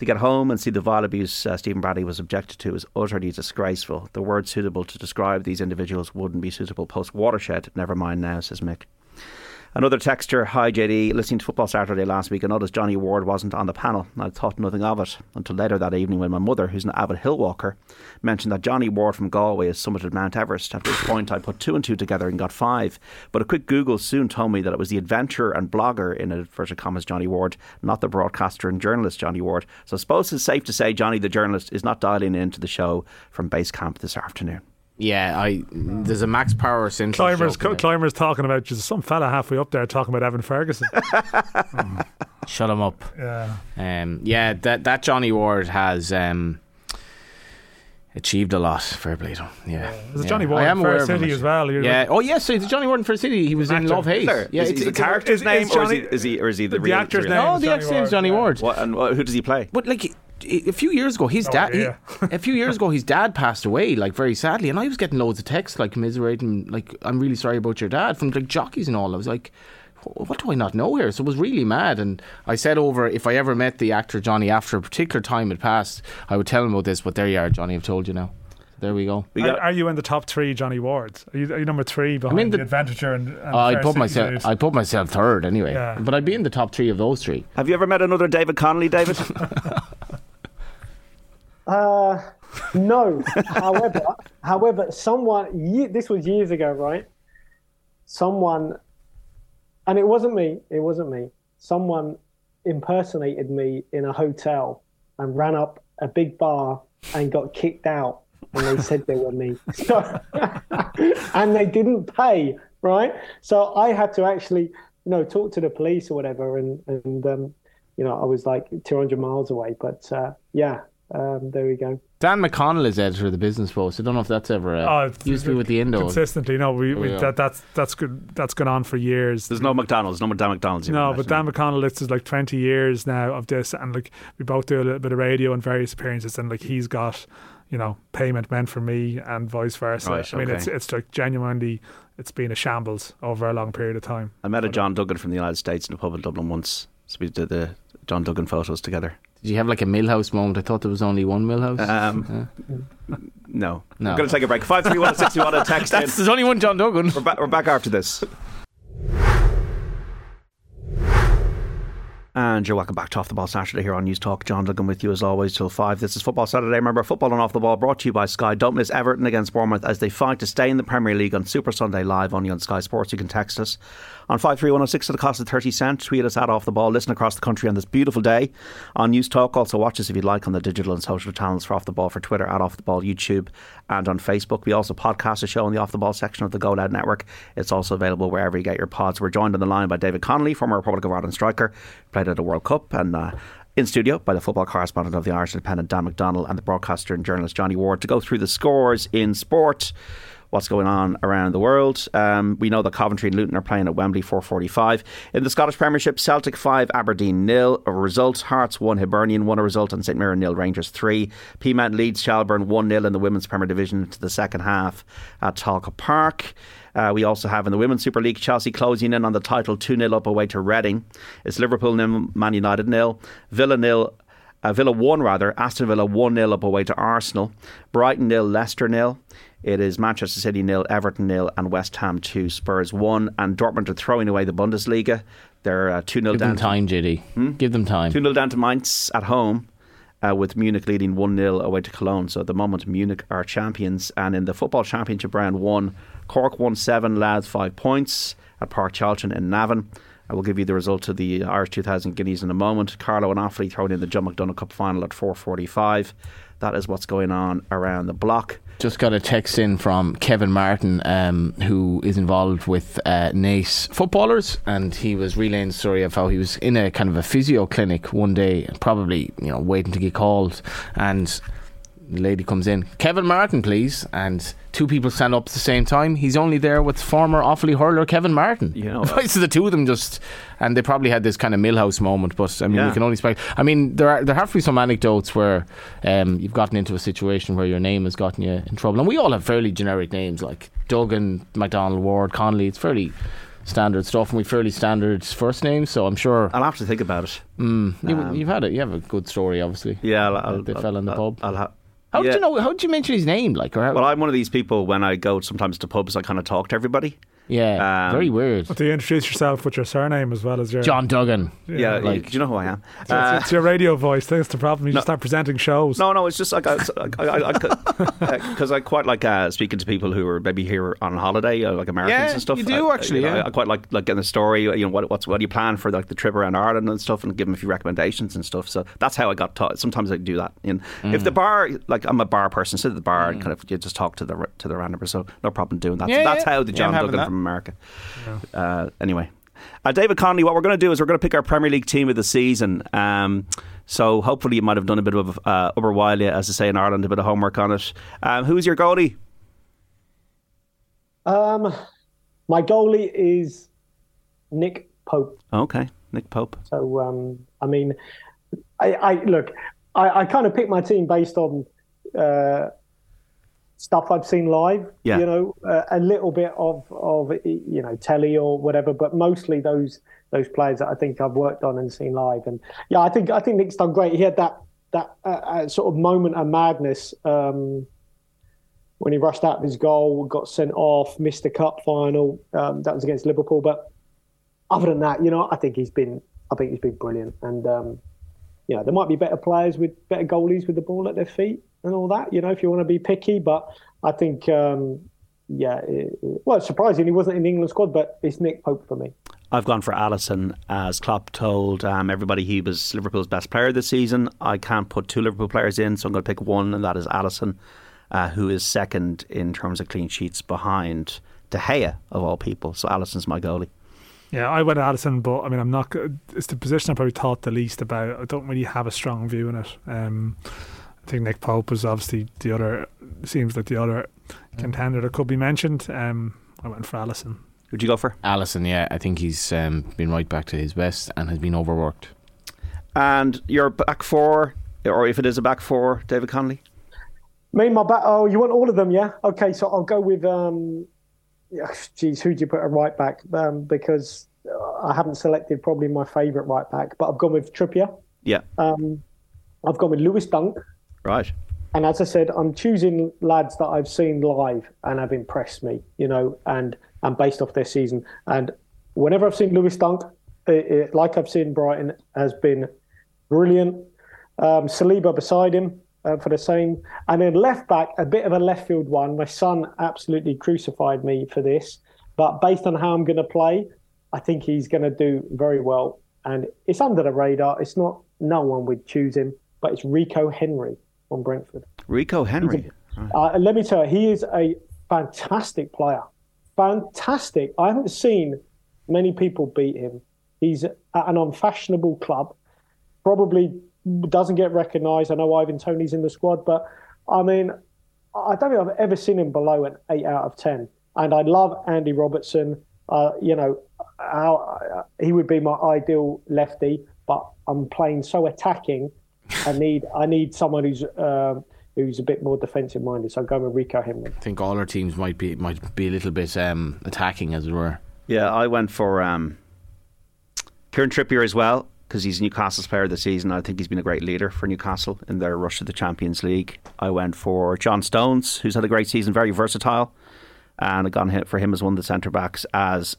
To get home and see the vile abuse uh, Stephen Bradley was subjected to is utterly disgraceful. The word suitable to describe these individuals wouldn't be suitable post watershed, never mind now, says Mick. Another texter, hi JD, listening to Football Saturday last week, I noticed Johnny Ward wasn't on the panel. I thought nothing of it until later that evening when my mother, who's an avid hill walker, mentioned that Johnny Ward from Galway has summited Mount Everest. At which point I put two and two together and got five. But a quick Google soon told me that it was the adventurer and blogger, in inverted commas, Johnny Ward, not the broadcaster and journalist Johnny Ward. So I suppose it's safe to say Johnny the journalist is not dialing into the show from base camp this afternoon. Yeah, I there's a Max Power Central. Climbers, climbers talking about just some fella halfway up there talking about Evan Ferguson. Shut him up. Yeah, um, yeah. That that Johnny Ward has um, achieved a lot. Fair play to him. Yeah, yeah. yeah. Johnny Ward I am in Fair City as well. You're yeah. Like, oh yes, so it's Johnny Ward in Fair City. He was in Love Hate. Yeah, is, it's, the character's name, is, Johnny, or is he, or is he the, the real actor's name? Oh, the actor's name is Johnny Ward. What, and what, who does he play? But like a few years ago, his oh, dad. Yeah. a few years ago, his dad passed away, like very sadly, and I was getting loads of texts, like commiserating, like I'm really sorry about your dad from like jockeys and all. I was like, what do I not know here? So I was really mad, and I said over if I ever met the actor Johnny after a particular time had passed, I would tell him about this. But there you are, Johnny. I've told you now. There we go. We are, are, you in the top three, Johnny Wards? Are you, are you number three behind I mean the, the Adventure and? and I put myself. I put myself third anyway. Yeah. But I'd be in the top three of those three. Have you ever met another David Connolly, David? Uh, no. however, however, someone this was years ago, right? Someone, and it wasn't me. It wasn't me. Someone impersonated me in a hotel and ran up a big bar and got kicked out. And they said they were me. So, and they didn't pay, right? So I had to actually, you know, talk to the police or whatever. And, and um, you know, I was like 200 miles away. But uh, yeah, um, there we go. Dan McConnell is editor of the Business Post. I don't know if that's ever uh, oh, used to be with the Indo consistently. No, we, we that, that's that's good. That's gone on for years. There's no McDonald's, no Dan McDonald's. No, but Dan McConnell is like 20 years now of this, and like we both do a little bit of radio and various appearances, and like he's got you know payment meant for me and vice versa. Right, I mean, it's it's like genuinely it's been a shambles over a long period of time. I met a John Duggan from the United States in a pub in Dublin once. So we did the John Duggan photos together. Did you have like a Milhouse moment? I thought there was only one Milhouse. Um, yeah. No. No. I'm going to take a break. 531 a text That's, There's only one John Duggan. We're, ba- we're back after this. And you're welcome back to Off the Ball Saturday here on Newstalk. John Duggan with you as always till 5. This is Football Saturday. Remember, football and off the ball brought to you by Sky. Don't miss Everton against Bournemouth as they fight to stay in the Premier League on Super Sunday live only on Sky Sports. You can text us on 53106 at the cost of 30 cents. Tweet us at Off the Ball. Listen across the country on this beautiful day on Newstalk. Also watch us if you'd like on the digital and social channels for Off the Ball for Twitter at Off the Ball, YouTube and on Facebook. We also podcast a show on the Off the Ball section of the Go Loud Network. It's also available wherever you get your pods. We're joined on the line by David Connolly, former Republic of Ireland striker, played at the World Cup and uh, in studio by the football correspondent of the Irish Independent, Dan McDonnell, and the broadcaster and journalist Johnny Ward to go through the scores in sport. What's going on around the world? Um, we know that Coventry and Luton are playing at Wembley 4:45 in the Scottish Premiership. Celtic five, Aberdeen nil. A result: Hearts one, Hibernian one. A result, and St Mirren nil, Rangers three. Peamount leads Shelbourne one 0 in the Women's Premier Division into the second half at Tolka Park. Uh, we also have in the Women's Super League Chelsea closing in on the title 2 0 up away to Reading. It's Liverpool nil, Man United nil, Villa nil. Uh, Villa 1 rather, Aston Villa 1 0 up away to Arsenal, Brighton nil, Leicester nil. It is Manchester City nil, Everton nil, and West Ham 2, Spurs 1. And Dortmund are throwing away the Bundesliga. They're uh, 2 0 down. Give them time, JD. Hmm? Give them time. 2 0 down to Mainz at home uh, with Munich leading 1 0 away to Cologne. So at the moment, Munich are champions. And in the Football Championship round one, Cork won 7, Louth 5 points at Páirc Tailteann in Navan. I will give you the result of the Irish 2000 Guineas in a moment. Carlow and Offaly throwing in the Joe McDonagh Cup final at 4.45. That is what's going on around the block. Just got a text in from Kevin Martin, um, who is involved with uh, Naas footballers, and he was relaying the story of how he was in a kind of a physio clinic one day, probably you know waiting to get called, and the lady comes in, Kevin Martin, please, and two people stand up at the same time. He's only there with former Offaly hurler Kevin Martin. You know, so the two of them just, and they probably had this kind of Milhouse moment. But I mean, Yeah. we can only speculate. I mean, there are there have to be some anecdotes where um, you've gotten into a situation where your name has gotten you in trouble, and we all have fairly generic names like Duggan, McDonald, Ward, Connolly. It's fairly standard stuff, and we fairly standard first names. So I'm sure I'll have to think about it. mm, you, Um, you've had it. You have a good story, obviously. Yeah, I'll, I'll, the I'll- fella in the pub. I'll ha- How yeah. did you know? How did you mention his name? Like, how, Well, I'm one of these people when I go sometimes to pubs, I kind of talk to everybody. Yeah, um, very weird. But Do you introduce yourself with your surname as well as your John Duggan. Yeah, like- do you know who I am? It's, Uh, it's your radio voice. That's the problem. You just start presenting shows. No, no, it's just like because I, because I quite like uh, speaking to people who are maybe here on holiday, uh, like Americans Yeah, and stuff. you do I- actually, you know, yeah. I, I quite like like getting a story. You know, what what's what do you plan for like the trip around Ireland and stuff, and give them a few recommendations and stuff. So that's how I got taught. Sometimes I do that. And if Mm. the bar, like I'm a bar person, sit at the bar and kind of you just talk to the to the randomer. So no problem doing that. So that's yeah. how the John I'm Duggan that. From America. Uh, anyway. Uh, David Connolly, what we're going to do is we're going to pick our Premier League team of the season. Um, so hopefully you might have done a bit of uh, upper while as I say in Ireland, a bit of homework on it. Um, who's your goalie? Um, my goalie is Nick Pope. Okay, Nick Pope. So um, I mean, I, I look, I, I kind of picked my team based on uh, stuff I've seen live. Yeah. You know, uh, a little bit of of you know telly or whatever, but mostly those those players that I think I've worked on and seen live. And yeah, I think I think Nick's done great. He had that that uh, uh, sort of moment of madness. Um, when he rushed out of his goal, got sent off, missed the cup final. Um, that was against Liverpool. But other than that, you know, I think he's been, I think he's been brilliant. And um, you know, there might be better players with better goalies with the ball at their feet and all that. You know, if you want to be picky, but I think, um, yeah, it, it- well, it's surprising he wasn't in the England squad, but it's Nick Pope for me. I've gone for Alisson, as Klopp told um, everybody he was Liverpool's best player this season. I can't put two Liverpool players in, so I'm going to pick one, and that is Alisson, uh, who is second in terms of clean sheets behind De Gea, of all people. So Alisson's my goalie. Yeah, I went Addison, but I mean, I'm not. It's the position I probably thought the least about. I don't really have a strong view in it. Um, I think Nick Pope was obviously the other. Seems like the other contender that could be mentioned. Um, I went for Alisson. Would you go for? Alisson, yeah, I think he's um, been right back to his best and has been overworked. And your back four, or if it is a back four, David Connolly? Me and my back. Oh, you want all of them, yeah? Okay, so I'll go with. Um, geez, who do you put a right back? Um, because uh, I haven't selected probably my favourite right back, but I've gone with Trippier. Yeah, Um, I've gone with Lewis Dunk. Right. And as I said, I'm choosing lads that I've seen live and have impressed me, you know, and and based off their season. And whenever I've seen Lewis Dunk, it, it, like I've seen Brighton, has been brilliant. Um, Saliba beside him uh, for the same. And then left back, a bit of a left field one. My son absolutely crucified me for this. But based on how I'm going to play, I think he's going to do very well. And it's under the radar. It's not, no one would choose him, but it's Rico Henry from Brentford. Rico Henry. Uh, let me tell you, he is a fantastic player. Fantastic. I haven't seen many people beat him. He's at an unfashionable club. Probably doesn't get recognised. I know Ivan Toney's in the squad, but I mean, I don't think I've ever seen him below an eight out of ten. And I love Andy Robertson. Uh, you know, how, uh, he would be my ideal lefty, but I'm playing so attacking. I need I need someone who's um, who's a bit more defensive minded. So I'm going with Rico Henry. I think all our teams might be might be a little bit um, attacking, as it were. Yeah, I went for um, Kieran Trippier as well because he's Newcastle's player of the season. I think he's been a great leader for Newcastle in their rush to the Champions League. I went for John Stones, who's had a great season, very versatile, and I've gone hit for him as one of the centre backs. As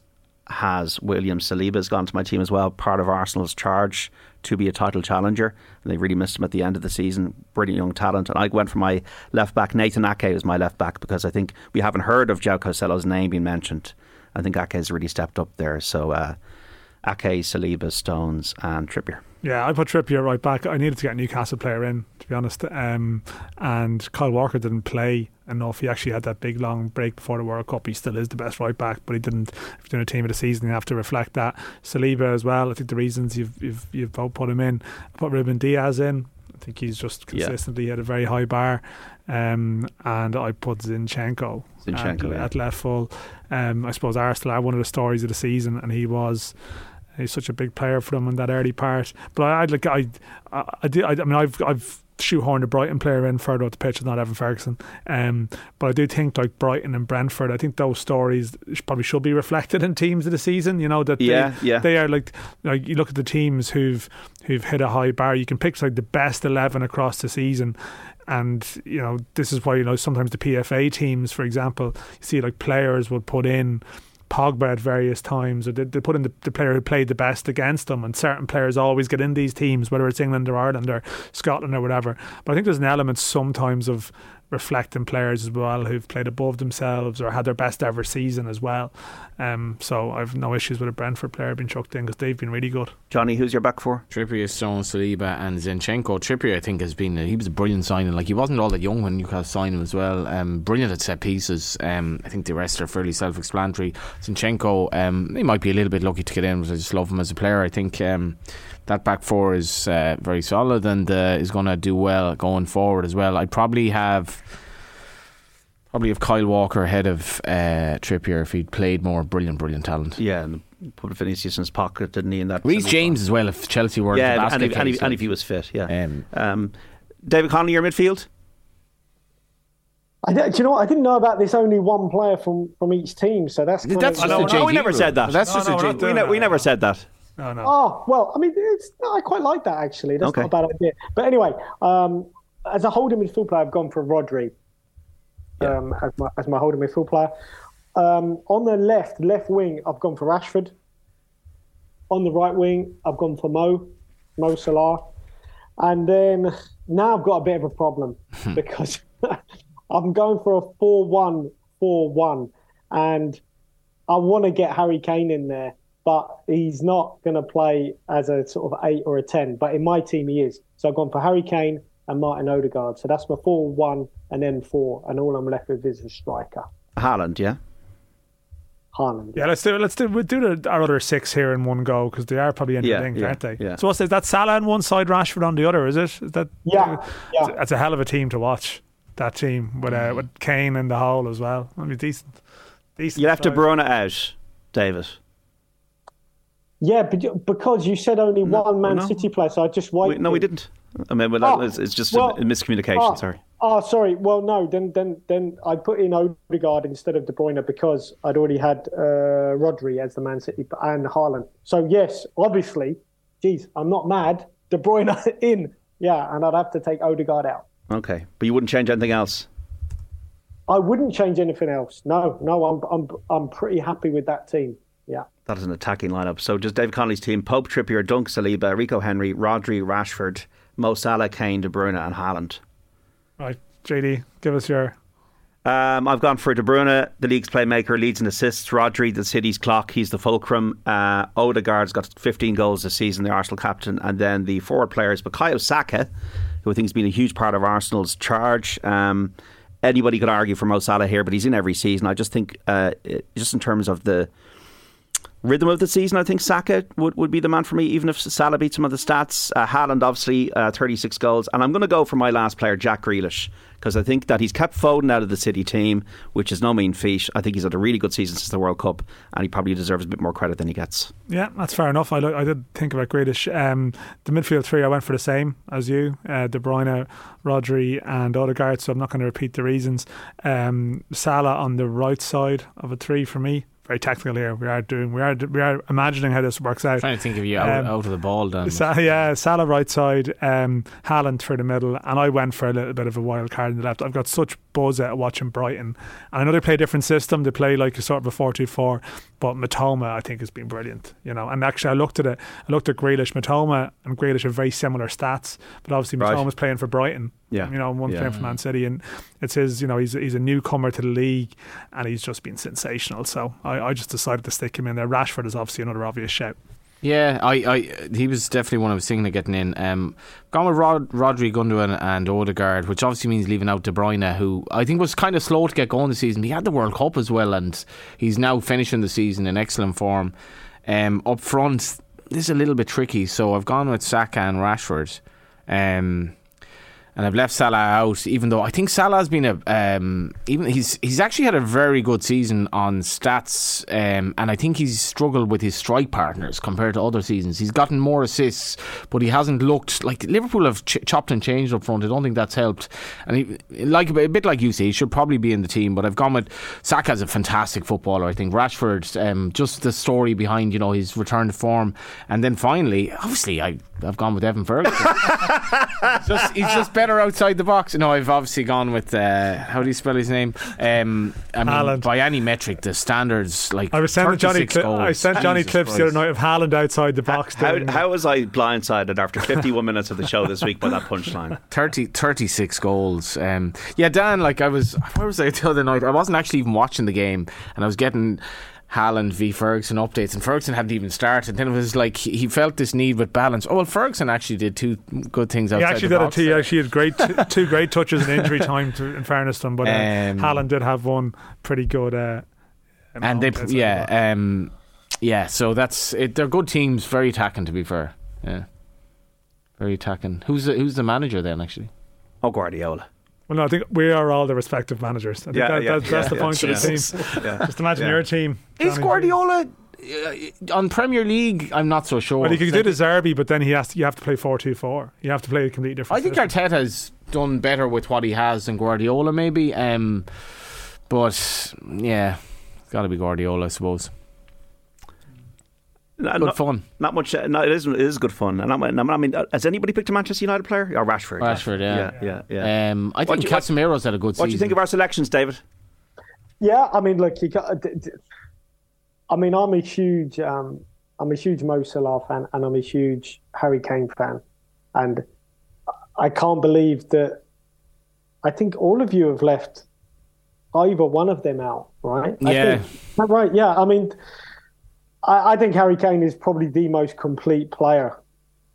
has William Saliba has gone to my team as well, part of Arsenal's charge to be a title challenger, and they really missed him at the end of the season. Brilliant young talent, and I went for my left back. Nathan Ake was my left back because I think we haven't heard of João Cancelo's name being mentioned. I think Ake has really stepped up there. So. Uh, Ake, Saliba, Stones, and Trippier. Yeah, I put Trippier right back. I needed to get a Newcastle player in, to be honest. Um, and Kyle Walker didn't play enough. He actually had that big long break before the World Cup. He still is the best right back, but he didn't. If you're doing a team of the season, you have to reflect that. Saliba as well. I think the reasons you've you've you've both put him in. I put Ruben Dias in. I think he's just consistently yeah. had a very high bar. Um, and I put Zinchenko, Zinchenko at, yeah. at left full. Um, I suppose Arsenal are one of the stories of the season, and he was he's such a big player for them in that early part. But I, would like I, I, I, did, I, I mean, I've, I've shoehorned a Brighton player in further up the pitch. Not Evan Ferguson, um, but I do think like Brighton and Brentford. I think those stories probably should be reflected in teams of the season. You know that yeah, they, yeah. they are like like you look at the teams who've who've hit a high bar. You can pick like the best eleven across the season. And you know this is why you know sometimes the PFA teams, for example, you see like players would put in Pogba at various times, or they, they put in the, the, player who played the best against them. And certain players always get in these teams, whether it's England or Ireland or Scotland or whatever. But I think there's an element sometimes of reflecting players as well who've played above themselves or had their best ever season as well. Um, so I've no issues with a Brentford player being chucked in because they've been really good. Johnny, who's your back for? Trippier, Stone, Saliba, and Zinchenko. Trippier, I think, has been a, he was a brilliant signing. Like he wasn't all that young when Newcastle signed him as well. Um, brilliant at set pieces. Um, I think the rest are fairly self-explanatory. Zinchenko, um, he might be a little bit lucky to get in, but I just love him as a player. I think. Um, that back four is uh, very solid and uh, is going to do well going forward as well. I'd probably have probably have Kyle Walker ahead of uh, Trippier if he'd played more. Brilliant, brilliant talent. Yeah, and put Vinicius in his pocket, didn't he? In that Reece James as well. If Chelsea were yeah, and, if, and, if, and if he was fit, yeah. Um, um, David Connolly, your midfield. I do you know what? I didn't know about this. Only one player from, from each team, so that's kind that's of, no, no, we never said that. That's no, just no, a J- we, ne- we never said that. No, no. Oh well, I mean, it's, I quite like that actually. That's Okay. not a bad idea. But anyway, um, as a holding midfield player, I've gone for Rodri um, as my as my holding midfield player. Um, on the left, left wing, I've gone for Rashford. On the right wing, I've gone for Mo, Mo Salah, and then now I've got a bit of a problem because I'm going for a 4-1, 4-1, and I want to get Harry Kane in there, but he's not going to play as a sort of eight or a ten. But in my team, he is. So I've gone for Harry Kane and Martin Odegaard. So that's my four-one and then four, and all I'm left with is a striker, Haaland, yeah. Haaland. Yeah, let's do let's do we'll do the, our other six here in one go because they are probably interlinked, yeah, aren't they? yeah. So what's is that Salah on one side, Rashford on the other? Is it? Is that Yeah, yeah. That's a hell of a team to watch. That team with uh, with Kane in the hole as well. I mean, decent, decent. You left De side. Bruyne out, David. Yeah, but because you said only one Man no. City player, so I just waited. We, no, we didn't. I mean, well, Oh, ah, it's, it's just well, a, a miscommunication. oh, sorry. Oh, sorry. Well, no. Then, then, then I put in Odegaard instead of De Bruyne because I'd already had uh, Rodri as the Man City and Haaland. So yes, obviously, geez, I'm not mad. De Bruyne in, yeah, and I'd have to take Odegaard out. Okay, but you wouldn't change anything else. I wouldn't change anything else. No, no, I'm, I'm, I'm pretty happy with that team. Yeah. That is an attacking lineup. So just Dave Connolly's team: Pope, Trippier, Dunk, Saliba, Rico Henry, Rodri, Rashford, Mo Salah, Kane, De Bruyne, and Haaland. Right, JD, give us your. Um, I've gone for De Bruyne, the league's playmaker, leads and assists. Rodri, the city's clock, he's the fulcrum. Uh, Odegaard's got 15 goals this season, the Arsenal captain. And then the forward players, Bukayo Saka, who I think has been a huge part of Arsenal's charge. Um, anybody could argue for Mo Salah here, but he's in every season. I just think, uh, just in terms of the rhythm of the season, I think Saka would, would be the man for me, even if Salah beats him on the stats. Uh, Haaland, obviously, uh, 36 goals. And I'm going to go for my last player, Jack Grealish, because I think that he's kept Foden out of the City team, which is no mean feat. I think he's had a really good season since the World Cup, and he probably deserves a bit more credit than he gets. Yeah, that's fair enough. I, lo- I did think about Grealish. Um, the midfield three, I went for the same as you: uh, De Bruyne, Rodri, and Odegaard. So I'm not going to repeat the reasons. Um, Salah on the right side of a three for me. Very technical here. We are doing. We are. We are imagining how this works out. I'm trying to think of you out, Um, out of the ball, Dan. Sa- yeah, Salah right side, um, Haaland through the middle, and I went for a little bit of a wild card in the left. I've got such buzz out of watching Brighton, and I know they play a different system. They play like a sort of a four-two-four, but Mitoma I think has been brilliant. You know, and actually I looked at it. I looked at Grealish, Mitoma, and Grealish have very similar stats, but obviously Right. Mitoma's playing for Brighton. Yeah. you know, one's Yeah. playing for Man City, and it's his. You know, he's he's a newcomer to the league, and he's just been sensational. So I, I just decided to stick him in there. Rashford is obviously another obvious shout. Yeah, I, I, he was definitely one I was thinking of getting in. Um, gone with Rod, Rodri, Gundogan, and Odegaard, which obviously means leaving out De Bruyne, who I think was kind of slow to get going this season. He had the World Cup as well, and he's now finishing the season in excellent form. Um, up front, this is a little bit tricky, so I've gone with Saka and Rashford. Um, and I've left Salah out, even though I think Salah has been a um, even he's he's actually had a very good season on stats, um, and I think he's struggled with his strike partners compared to other seasons. He's gotten more assists, but he hasn't looked like Liverpool have ch- chopped and changed up front. I don't think that's helped, and he, like a bit like you say, he should probably be in the team. But I've gone with Saka's a fantastic footballer. I think Rashford, um, just the story behind you know his return to form, and then finally, obviously, I I've gone with Evan Ferguson. just, he's just better outside the box. No, I've obviously gone with uh, how do you spell his name? Um, I mean, Haaland. by any metric, the standards like I was sending Johnny. Cli- I sent Johnny Jesus clips the other night of Haaland outside the box. How, doing- how was I blindsided after 51 minutes of the show this week by that punchline? 30, 36 goals. Um, yeah, Dan, like I was, where was I the other night? I wasn't actually even watching the game, and I was getting Haaland v Ferguson updates, and Ferguson hadn't even started. Then it was like he he felt this need with balance. Oh well, Ferguson actually did two good things he outside actually the did it. box. He actually had great two, two great touches in injury time. To, in fairness to him, but uh, Um, Haaland did have one pretty good. Uh, and they, moment outside yeah, um, yeah. So that's it. They're good teams, very attacking. To be fair, yeah, very attacking. Who's the, who's the manager then? Actually, Oh, Guardiola. Well, no, I think we are all the respective managers. I think Yeah, that, yeah, that's, that's yeah, the yeah. point of the team. Yeah. Just imagine Yeah. your team. is Guardiola uh, on Premier League? I'm not so sure. Well, he could do the Zerbi, but then he has to, you have to play 4 2 4. You have to play a completely different I think system. Arteta's done better with what he has than Guardiola, maybe. Um, but yeah, it's got to be Guardiola, I suppose. No, Good not, fun. not much. uh, No, it is. It is good fun. And I'm- I mean, uh, has anybody picked a Manchester United player? Or Rashford? Rashford, yeah. yeah, yeah. yeah. Um, I think do you- what- Casemiro's had a good what do you think of our selections, David? Yeah, I mean, look, you got. d- d- I mean, I'm a huge, um, I'm a huge Mo Salah fan, and I'm a huge Harry Kane fan, and I can't believe that. I think all of you have left either one of them out, right? I Yeah. think- right. Yeah. I mean, I, I think Harry Kane is probably the most complete player,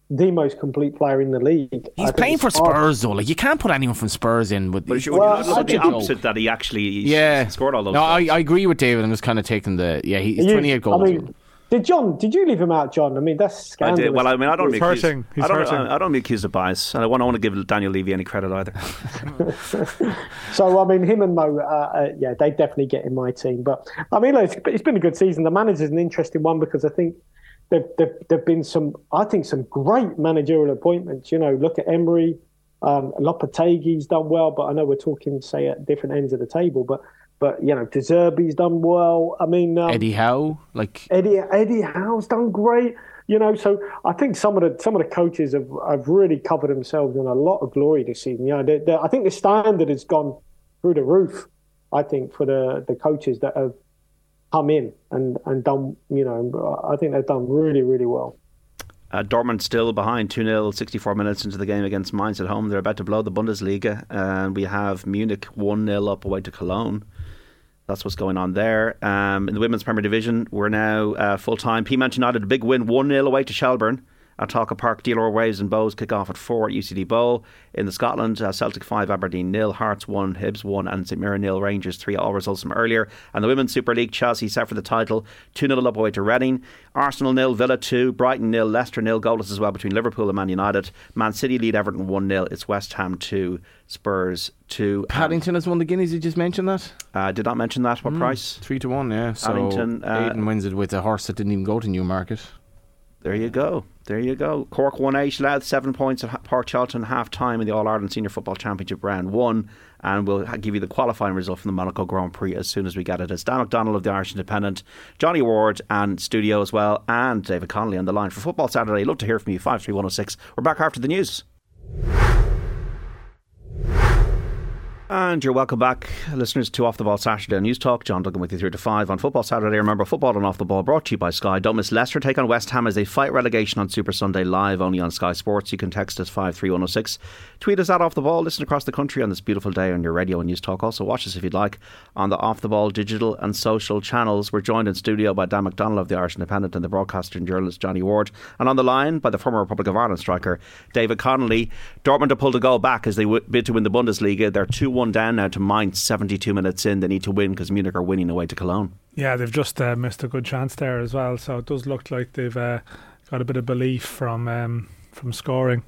the most complete player in the league. He's playing it's for hard- Spurs, though. Like you can't put anyone from Spurs in with. But he's you, would Well, you I look at the think- opposite that he actually yeah, scored all those. No, I. I agree with David. I'm just kind of taking the yeah. He's You- 28 goals. I mean, did John? Did you leave him out, John? I mean, that's scandalous. I scandalous. did. Well, I mean, I don't. He's want to hurting. He's I don't. hurting. I, I don't be accused of bias, and I don't want to give Daniel Levy any credit either. So I mean, him and Mo, uh, uh, yeah, they definitely get in my team. But I mean, look, it's, it's been a good season. The manager's an interesting one because I think there've, there've, there've been some, I think, some great managerial appointments. You know, look at Emery, um, Lopetegui's done well, but I know we're talking, say, at different ends of the table. But but you know, De Zerbi's done well. I mean, um, Eddie Howe, like Eddie Eddie Howe's done great. You know, so I think some of the some of the coaches have, have really covered themselves in a lot of glory this season. You know, they they I think the standard has gone through the roof. I think for the, the coaches that have come in and, and done, you know, I think they've done really really well. Uh, Dortmund still behind 2 0, 64 minutes into the game against Mainz at home. They're about to blow the Bundesliga. And we have Munich 1 0 up away to Cologne. That's what's going on there. Um, in the Women's Premier Division, we're now uh, full time. Peamount United, a big win 1 0 away to Shelbourne. At Park, DLR Waves and Bohs kick off at 4 at UCD Bowl. In the Scotland, uh, Celtic 5, Aberdeen nil, Hearts 1, Hibs 1, and St Mirren nil, Rangers 3, all results from earlier. And the Women's Super League, Chelsea set for the title 2 0 up away to Reading. Arsenal nil, Villa 2, Brighton nil, Leicester nil, goalless as well between Liverpool and Man United. Man City lead Everton 1 0. It's West Ham 2, Spurs 2. Paddington has won the Guineas. You just mentioned that Uh, did not mention that. What price? three to one. Yeah, so Paddington, uh, Aidan wins it with a horse that didn't even go to Newmarket. There you go. There you go. Cork 1 8, Louth 7 points at Páirc Tailteann half time in the All Ireland Senior Football Championship round 1. And we'll give you the qualifying result from the Monaco Grand Prix as soon as we get it. It's Dan McDonnell of the Irish Independent, Johnny Ward and studio as well, and David Connolly on the line for Football Saturday. Love to hear from you. 53106. We're back after the news. And you're welcome back, listeners, to Off the Ball Saturday Newstalk. John Duggan with you through to five on Football Saturday. Remember, football and off the ball brought to you by Sky. Don't miss Leicester take on West Ham as they fight relegation on Super Sunday live only on Sky Sports. You can text us 53106. Tweet us at Off the Ball. Listen across the country on this beautiful day on your radio and Newstalk. Also, watch us if you'd like on the Off the Ball digital and social channels. We're joined in studio by Dan McDonnell of the Irish Independent and the broadcaster and journalist Johnny Ward. And on the line by the former Republic of Ireland striker David Connolly. Dortmund have pulled a goal back as they bid to win the Bundesliga. They're 2 1 down now to Mainz 72 minutes in. They need to win because Munich are winning away to Cologne. Yeah, they've just uh, missed a good chance there as well. So it does look like they've uh, got a bit of belief from um, from scoring.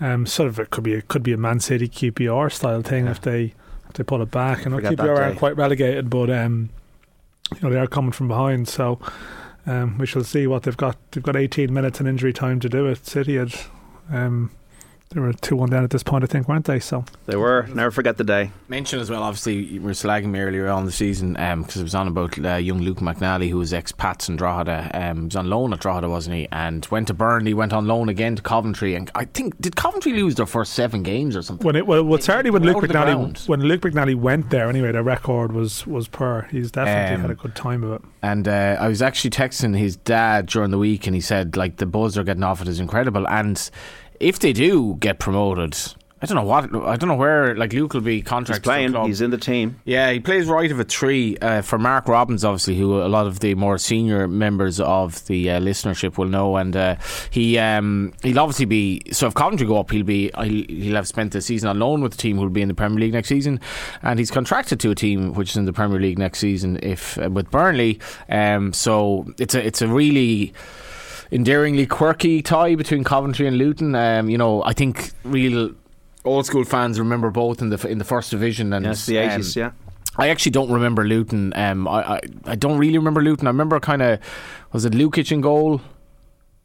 Um, sort of it could be it could be a Man City QPR style thing yeah. if they if they pull it back. And QPR aren't quite relegated, but um, you know they are coming from behind. So um, we shall see what they've got. They've got 18 minutes in injury time to do it. City had um, they were 2 1 down at this point, I think, weren't they? So They were. Never forget the day. Mention as well, obviously, you were slagging me earlier on the season because um, it was on about uh, young Luke McNally, who was ex Pats and Drogheda. Um, was on loan at Drogheda, wasn't he? And went to Burnley, went on loan again to Coventry. And I think, did Coventry lose their first seven games or something? When it, well, well certainly when Luke, McNally, when Luke McNally went there, anyway, the record was, was poor. He's definitely um, had a good time of it. And uh, I was actually texting his dad during the week, and he said, like, the buzz they're getting off it is incredible. And if they do get promoted, I don't know what I don't know where like Luke will be contracted. He's playing. He's in the team. Yeah, he plays right of a tree uh, for Mark Robins, obviously, who a lot of the more senior members of the uh, listenership will know, and uh, he um, he'll obviously be. So if Coventry go up, he'll be he'll, he'll have spent the season on loan with the team who'll be in the Premier League next season, and he's contracted to a team which is in the Premier League next season if uh, with Burnley. Um, so it's a it's a really endearingly quirky tie between Coventry and Luton. Um, you know, I think real old school fans remember both in the in the first division and yes, the eighties, um, yeah. I actually don't remember Luton. Um, I, I, I don't really remember Luton. I remember kind of was it Lukic in goal?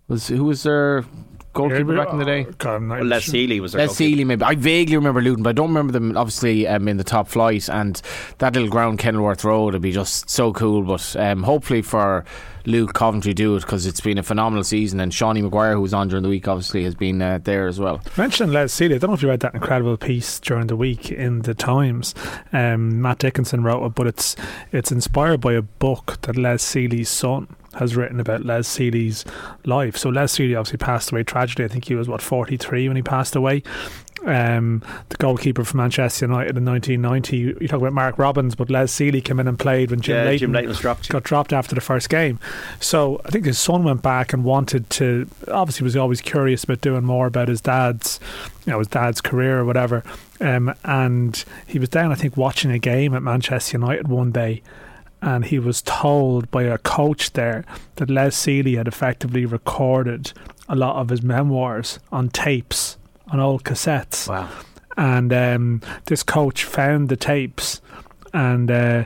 Was who was their goalkeeper yeah, back in the day? God, well, Les Healy was Les Healy, maybe. I vaguely remember Luton, but I don't remember them obviously um, in the top flight. And that little ground, Kenilworth Road, would be just so cool. But um, hopefully for Luke Coventry do it because it's been a phenomenal season. And Seanie Maguire, who was on during the week, obviously has been uh, there as well. Mentioned Les Sealey, I don't know if you read that incredible piece during the week in the Times. Um, Matt Dickinson wrote it, but it's it's inspired by a book that Les Sealey's son has written about Les Sealey's life. So Les Sealey obviously passed away tragically. I think he was what 43 when he passed away. Um, the goalkeeper for Manchester United in 1990. You talk about Mark Robins, but Les Sealey came in and played when Jim, yeah, Leighton, Jim Leighton was dropped. got dropped after the first game. So I think his son went back and wanted to. Obviously, was always curious about doing more about his dad's, you know, his dad's career or whatever. Um, and he was down, I think, watching a game at Manchester United one day and he was told by a coach there that Les Sealey had effectively recorded a lot of his memoirs on tapes, on old cassettes. Wow. And um, this coach found the tapes, and uh,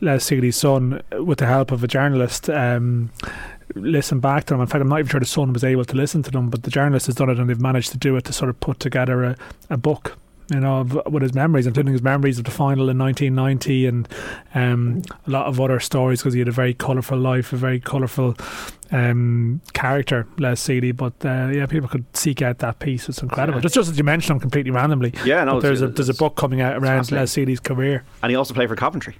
Les Sealey's son, with the help of a journalist, um, listened back to them. In fact, I'm not even sure the son was able to listen to them, but the journalist has done it, and they've managed to do it to sort of put together a, a book you know, of, with his memories, including his memories of the final in 1990 and um, a lot of other stories because he had a very colourful life, a very colourful um, character, Les Sealey. But uh, yeah, people could seek out that piece. It's incredible. Yeah. Just, just as you mentioned him completely randomly. Yeah, no, there's a there's a book coming out around Les Sealey's career, and he also played for Coventry.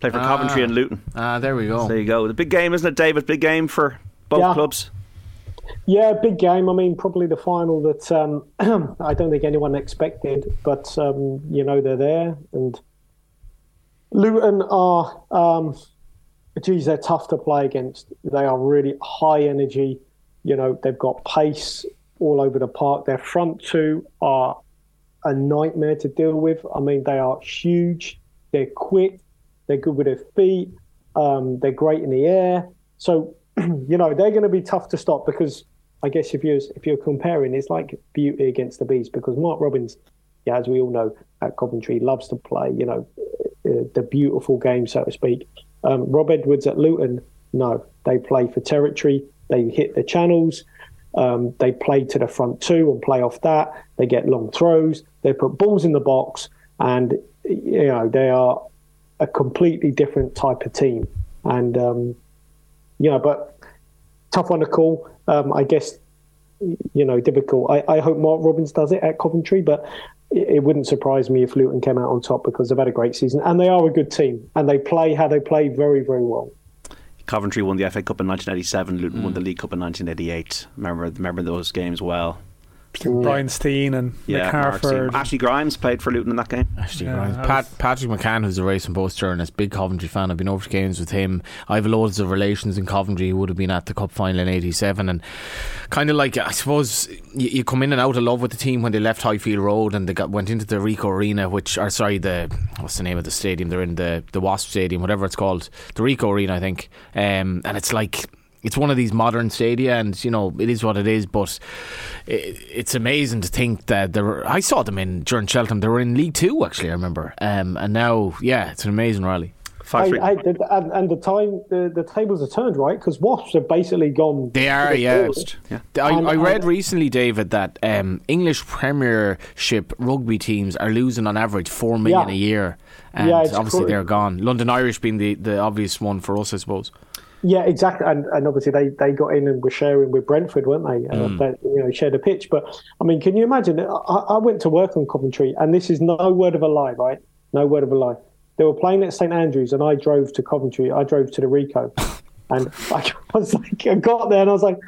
Played for ah, Coventry and Luton. Ah, there we go. So there you go. The big game, isn't it, David? Big game for both yeah. clubs. Yeah, big game. I mean, probably the final that um, I don't think anyone expected, but um, you know they're there. And Luton are, um, geez, they're tough to play against. They are really high energy. You know, they've got pace all over the park. Their front two are a nightmare to deal with. I mean, they are huge. They're quick. They're good with their feet. Um, they're great in the air. So you know they're going to be tough to stop because I guess if you're if you're comparing, it's like beauty against the beast because Mark Robins, yeah, as we all know at Coventry, loves to play. You know, uh, the beautiful game, so to speak. Um, Rob Edwards at Luton, no, they play for territory. They hit the channels. Um, they play to the front two and play off that. They get long throws. They put balls in the box, and you know they are a completely different type of team. And um, you know, but tough one to call. Um, I guess you know, difficult. I, I hope Mark Robins does it at Coventry, but it, it wouldn't surprise me if Luton came out on top because they've had a great season and they are a good team and they play how they play very very well. Coventry won the FA Cup in 1987. Luton mm. won the League Cup in 1988. Remember, remember those games well. Brian Stein and yeah, Mick Harford. Ashley Grimes played for Luton in that game. Ashley yeah, Grimes. Pat, Patrick McCann, who's a racing post journalist, big Coventry fan. I've been over to games with him. I have loads of relations in Coventry. He would have been at the cup final in '87, and kind of like I suppose you, you, come in and out of love with the team when they left Highfield Road and they got went into the Ricoh Arena, which are sorry the what's the name of the stadium? They're in the the Wasp Stadium, whatever it's called, the Ricoh Arena, I think. Um, and it's like it's one of these modern stadia, and you know it is what it is. But it, it's amazing to think that there. Were, I saw them in during Cheltenham. They were in League Two actually. I remember, um, and now yeah, it's an amazing rally. Five, I, I, and, and, the time the, the tables are turned right because Wasps have basically gone. They are, yeah. yeah. I, I, read recently, David, that um, English Premiership rugby teams are losing on average four million yeah. a year, and yeah, obviously they're gone. London Irish being the, the obvious one for us, I suppose. Yeah, exactly. And, and obviously they, they got in and were sharing with Brentford, weren't they? Uh, mm. Uh, they, you know, shared a pitch. But I mean, can you imagine? I, I, went to work on Coventry, and this is no word of a lie, right? No word of a lie. They were playing at St Andrews, and I drove to Coventry. I drove to the Ricoh, and I was like, I got there, and I was like,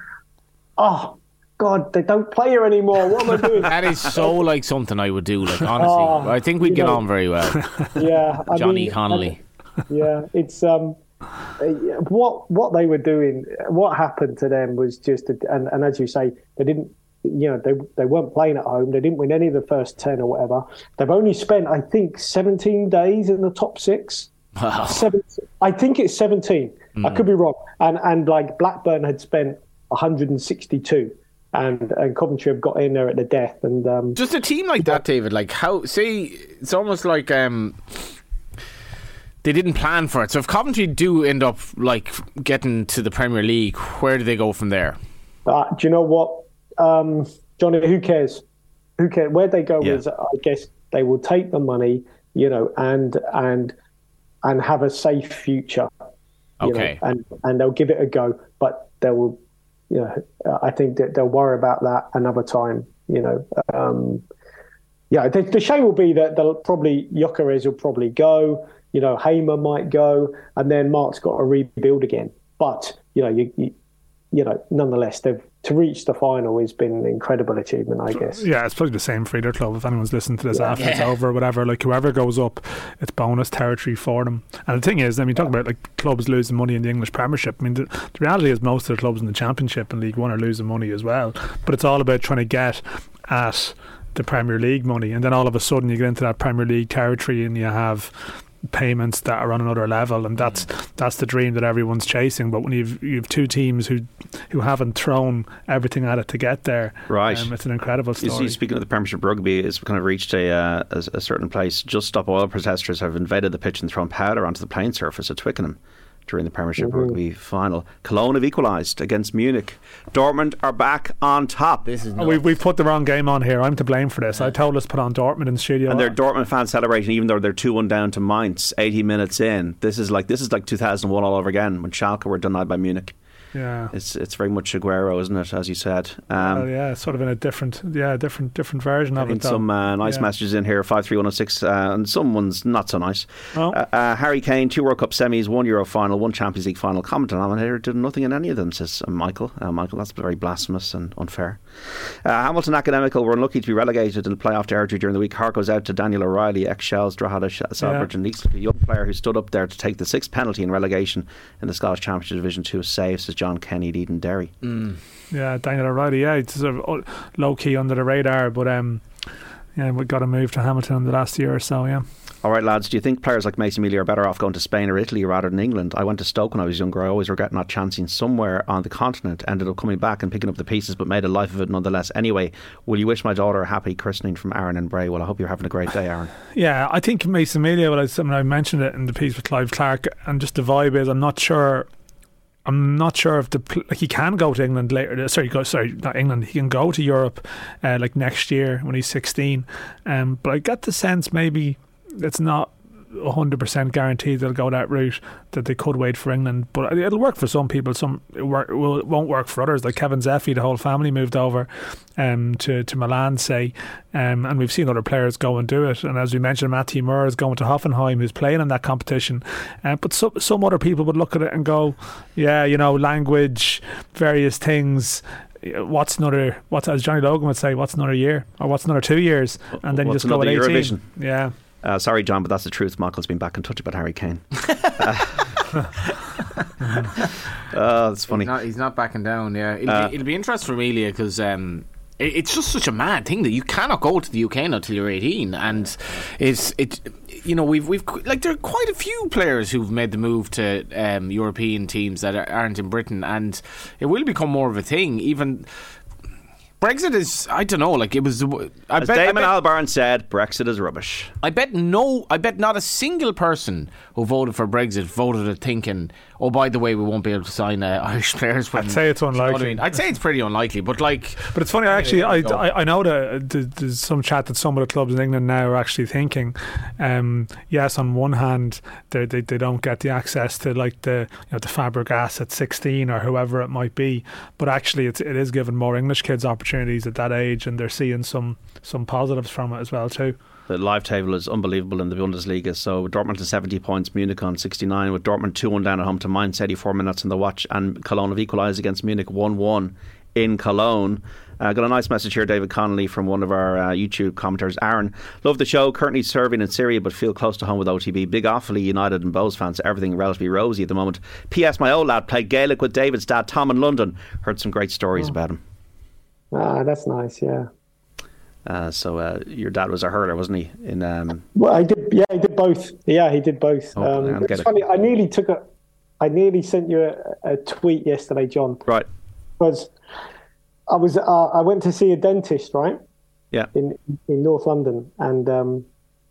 oh. God, they don't play here anymore. What am I doing? that is so like something I would do. Like honestly, oh, I think we'd get know, on very well. Yeah, Johnny mean, Connolly. Yeah, it's um, what what they were doing, what happened to them was just, a, and, and as you say, they didn't, you know, they they weren't playing at home. They didn't win any of the first ten or whatever. They've only spent, I think, seventeen days in the top six. Wow. 17, I think it's seventeen. Mm. I hmm. could be wrong. And and like Blackburn had spent 162 and and Coventry have got in there at the death. And um, just a team like that, David. Like how? See, it's almost like um, they didn't plan for it. So if Coventry do end up like getting to the Premier League, where do they go from there? Uh, do you know what, um, Johnny? Who cares? Who cares? Where they go yeah. is, I guess, they will take the money, you know, and and and have a safe future. Okay. Know, and and they'll give it a go, but they will, you know, I think that they'll worry about that another time. You know. Um, yeah, the, the shame will be that they'll probably Gyökeres will probably go you know, Hamer might go, and then Mark's got to rebuild again. But you know, you, you, you know, nonetheless, they've to reach the final has been an incredible achievement, I guess. Yeah, it's probably the same for either club. If anyone's listening to this yeah. after yeah. it's over, or whatever, like whoever goes up, it's bonus territory for them. And the thing is, I mean, talk about like clubs losing money in the English Premiership. I mean, the, the reality is most of the clubs in the Championship and League One are losing money as well. But it's all about trying to get at the Premier League money, and then all of a sudden you get into that Premier League territory, and you have payments that are on another level, and that's mm. that's the dream that everyone's chasing. But when you've you've two teams who who haven't thrown everything at it to get there, right? Um, it's an incredible story. You see, speaking of the Premiership rugby, it's kind of reached a, uh, a, a certain place. Just Stop Oil protesters have invaded the pitch and thrown powder onto the playing surface at Twickenham during the Premiership mm-hmm. Rugby final. Cologne have equalised against Munich. Dortmund are back on top. This is oh, we we put the wrong game on here. I'm to blame for this. I told us put on Dortmund in the studio, and they're Dortmund fans celebrating even though they're two one down to Mainz. 80 minutes in. This is like this is like 2001 all over again when Schalke were denied by Munich. Yeah, it's it's very much Aguero, isn't it? As you said. Um, yeah, sort of in a different, yeah, different different version of it. Some uh, nice yeah. messages in here, five three one zero oh six, uh, and some ones not so nice. Oh. Uh, Harry Kane, two World Cup semis, one Euro final, one Champions League final. Comment denominator did nothing in any of them, says uh, Michael. Uh, Michael, that's very blasphemous and unfair. Hamilton Academical were unlucky to be relegated in the playoff territory during the week. Heart goes out to Daniel O'Reilly, ex Shels, Drogheda, Salford, yeah. and East, a young player who stood up there to take the sixth penalty in relegation in the Scottish Championship Division Two saves, says John Kenny, Edenderry. Mm. Yeah, Daniel O'Reilly. Yeah, it's sort of low key under the radar, but um, yeah, we got a move to Hamilton in the last year or so. Yeah. All right, lads. Do you think players like Mason Melia are better off going to Spain or Italy rather than England? I went to Stoke when I was younger. I always regret not chancing somewhere on the continent. Ended up coming back and picking up the pieces, but made a life of it nonetheless. Anyway, will you wish my daughter a happy christening from Aaron and Bray? Well, I hope you're having a great day, Aaron. yeah, I think Mason Melia. Well, I, I, I mentioned it in the piece with Clive Clarke, and just the vibe is I'm not sure I'm not sure if the like he can go to England later. Sorry, go sorry, not England. He can go to Europe uh, like next year when he's 16. Um, but I get the sense maybe it's not 100% guaranteed they'll go that route that they could wait for England. But it'll work for some people. Some it, work, it won't work for others. Like Kevin Zefi, the whole family moved over um, to to Milan, say, um, and we've seen other players go and do it. And as we mentioned, Matthew Moore is going to Hoffenheim, who's playing in that competition. Uh, but some some other people would look at it and go, yeah, you know, language, various things what's another what's as Johnny Logan would say what's another year or what's another two years and then what's you just go at 18 Eurovision? yeah Uh, sorry, John, but that's the truth. Michael's been back in touch about Harry Kane. oh, that's funny. He's not, he's not backing down. Yeah, it'll, Uh, be, it'll be interesting for Amelia because um, it, it's just such a mad thing that you cannot go to the UK until you're 18, and it's it. You know, we've we've like there are quite a few players who've made the move to um, European teams that aren't in Britain, and it will become more of a thing. Even Brexit is, I don't know, like it was. I As bet, I Damon bet, Albarn said, Brexit is rubbish. I bet no, I bet not a single person who voted for Brexit voted it thinking, oh, by the way, we won't be able to sign uh, Irish players. When, I'd say it's Do you know I unlikely. mean? I'd say it's pretty unlikely, but like, But it's funny, I actually, I. I, I know that there's some chat that some of the clubs in England now are actually thinking, um, yes, on one hand, they, they they don't get the access to like the you know the Fabregas at 16 or whoever it might be, but actually it's, it is giving more English kids opportunities at that age, and they're seeing some some positives from it as well too. The live table is unbelievable in the Bundesliga. So Dortmund to 70 points, Munich on 69, with Dortmund 2 1 down at home to Mainz, 84 minutes on the watch, and Cologne have equalised against Munich 1 1 in Cologne. Uh, got a nice message here, David Connolly, from one of our uh, YouTube commenters. Aaron, love the show. Currently serving in Syria, but feel close to home with OTB. Big Offaly United and Bohs fans. Everything relatively rosy at the moment. P.S. My old lad played Gaelic with David's dad, Tom, in London. Heard some great stories about him. Ah, that's nice. Yeah. Uh, so uh, your dad was a hurler, wasn't he? In um, Well, I did. Yeah, he did both. Yeah, he did both. Oh, um, it's funny. I nearly took a. I nearly sent you a, a tweet yesterday, John, right. because I was. Uh, I went to see a dentist, right, Yeah. in in North London, and um,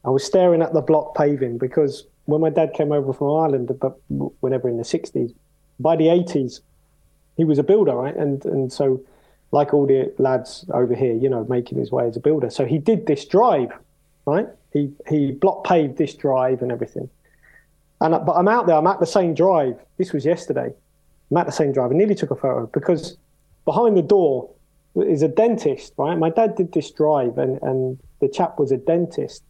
I was staring at the block paving because when my dad came over from Ireland, but whenever in the sixties, by the eighties, he was a builder, right, and and so. Like all the lads over here, you know, making his way as a builder. So he did this drive, right? He he block paved this drive and everything. And but I'm out there. I'm at the same drive. This was yesterday. I'm at the same drive. I nearly took a photo because behind the door is a dentist. Right. My dad did this drive, and and the chap was a dentist.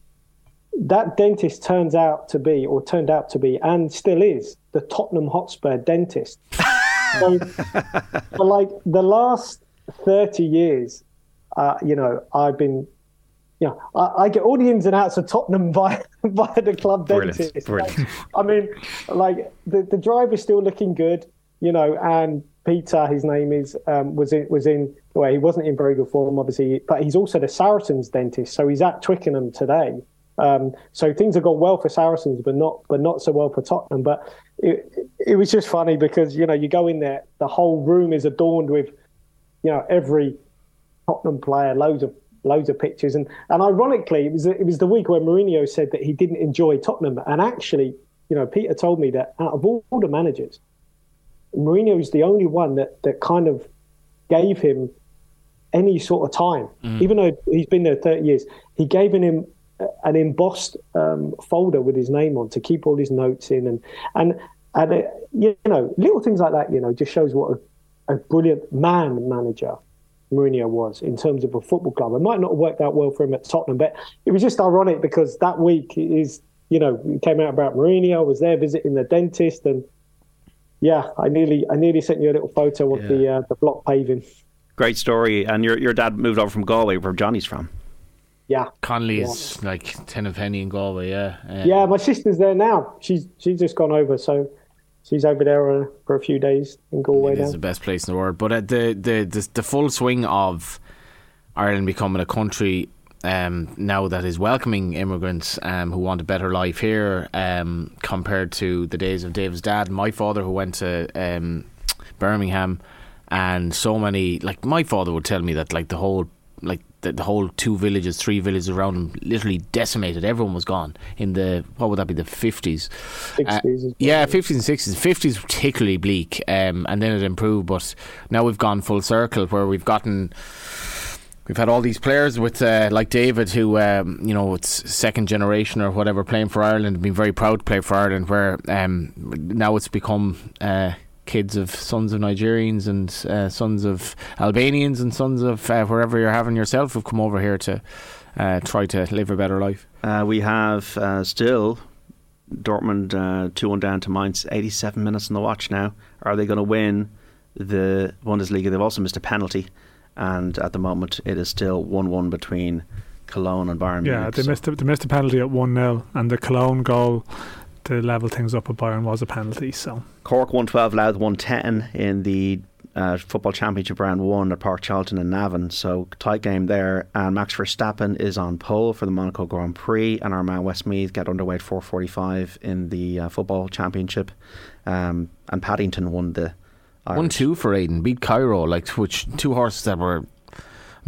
That dentist turns out to be, or turned out to be, and still is the Tottenham Hotspur dentist. so, for like the last thirty years, uh, you know, I've been yeah, I, I get all the ins and outs of Tottenham via, via the club Brilliant, dentist. brilliant. I mean, like the, the drive is still looking good, you know, and Peter, his name is, um, was in, was in, well, he wasn't in very good form, obviously, but he's also the Saracens dentist. So he's at Twickenham today. Um, so things have gone well for Saracens, but not, but not so well for Tottenham. But it, it was just funny because, you know, you go in there, the whole room is adorned with, you know, every Tottenham player, loads of loads of pictures, and and ironically, it was it was the week where Mourinho said that he didn't enjoy Tottenham, and actually, you know, Peter told me that out of all, the managers, Mourinho is the only one that that kind of gave him any sort of time, even though he's been there thirty years. He gave him an embossed um, folder with his name on to keep all his notes in, and and and uh, you know, little things like that, you know, just shows what a, a brilliant man manager Mourinho was in terms of a football club. It might not have worked out well for him at Tottenham, but it was just ironic because that week is, you know, it came out about Mourinho. I was there visiting the dentist, and yeah, I nearly, I nearly sent you a little photo of the uh, the block paving. Great story. And your your dad moved over from Galway, where Johnny's from. Yeah, Connolly is like ten of penny in Galway. Yeah, Um, yeah. My sister's there now. She's she's just gone over, so she's over there uh, for a few days in Galway It now. the best place in the world. But uh, the, the the the full swing of Ireland becoming a country um, now that is welcoming immigrants um, who want a better life here, um, compared to the days of Dave's dad, my father, who went to um, Birmingham, and so many. Like my father would tell me that like the whole like the, the whole two villages, three villages around him, literally decimated. Everyone was gone in the what would that be the fifties? 60s. Uh, yeah, fifties and sixties. Fifties particularly bleak, um, and then it improved. But now we've gone full circle where we've gotten we've had all these players with uh, like David, who um, you know it's second generation or whatever, playing for Ireland, been very proud to play for Ireland. Where um, now it's become. Uh, kids of sons of Nigerians and uh, sons of Albanians and sons of uh, wherever you're having yourself have come over here to uh, try to live a better life. Uh, we have uh, still Dortmund uh, 2 1 down to Mainz, 87 minutes on the watch now. Are they going to win the Bundesliga? They've also missed a penalty, and at the moment it is still 1 1 between Cologne and Bayern Yeah, Munich. they So- missed a, they missed a penalty at one 0 and the Cologne goal to level things up with Bayern was a penalty. So Cork 112, Louth 110 in the uh, Football Championship round one at Páirc Tailteann and Navan. So tight game there. And Max Verstappen is on pole for the Monaco Grand Prix, and our man Westmeath get underway at 4:45 in the uh, Football Championship. Um, and Paddington won the Irish. One two for Aidan, beat Cairo, like which two horses that were.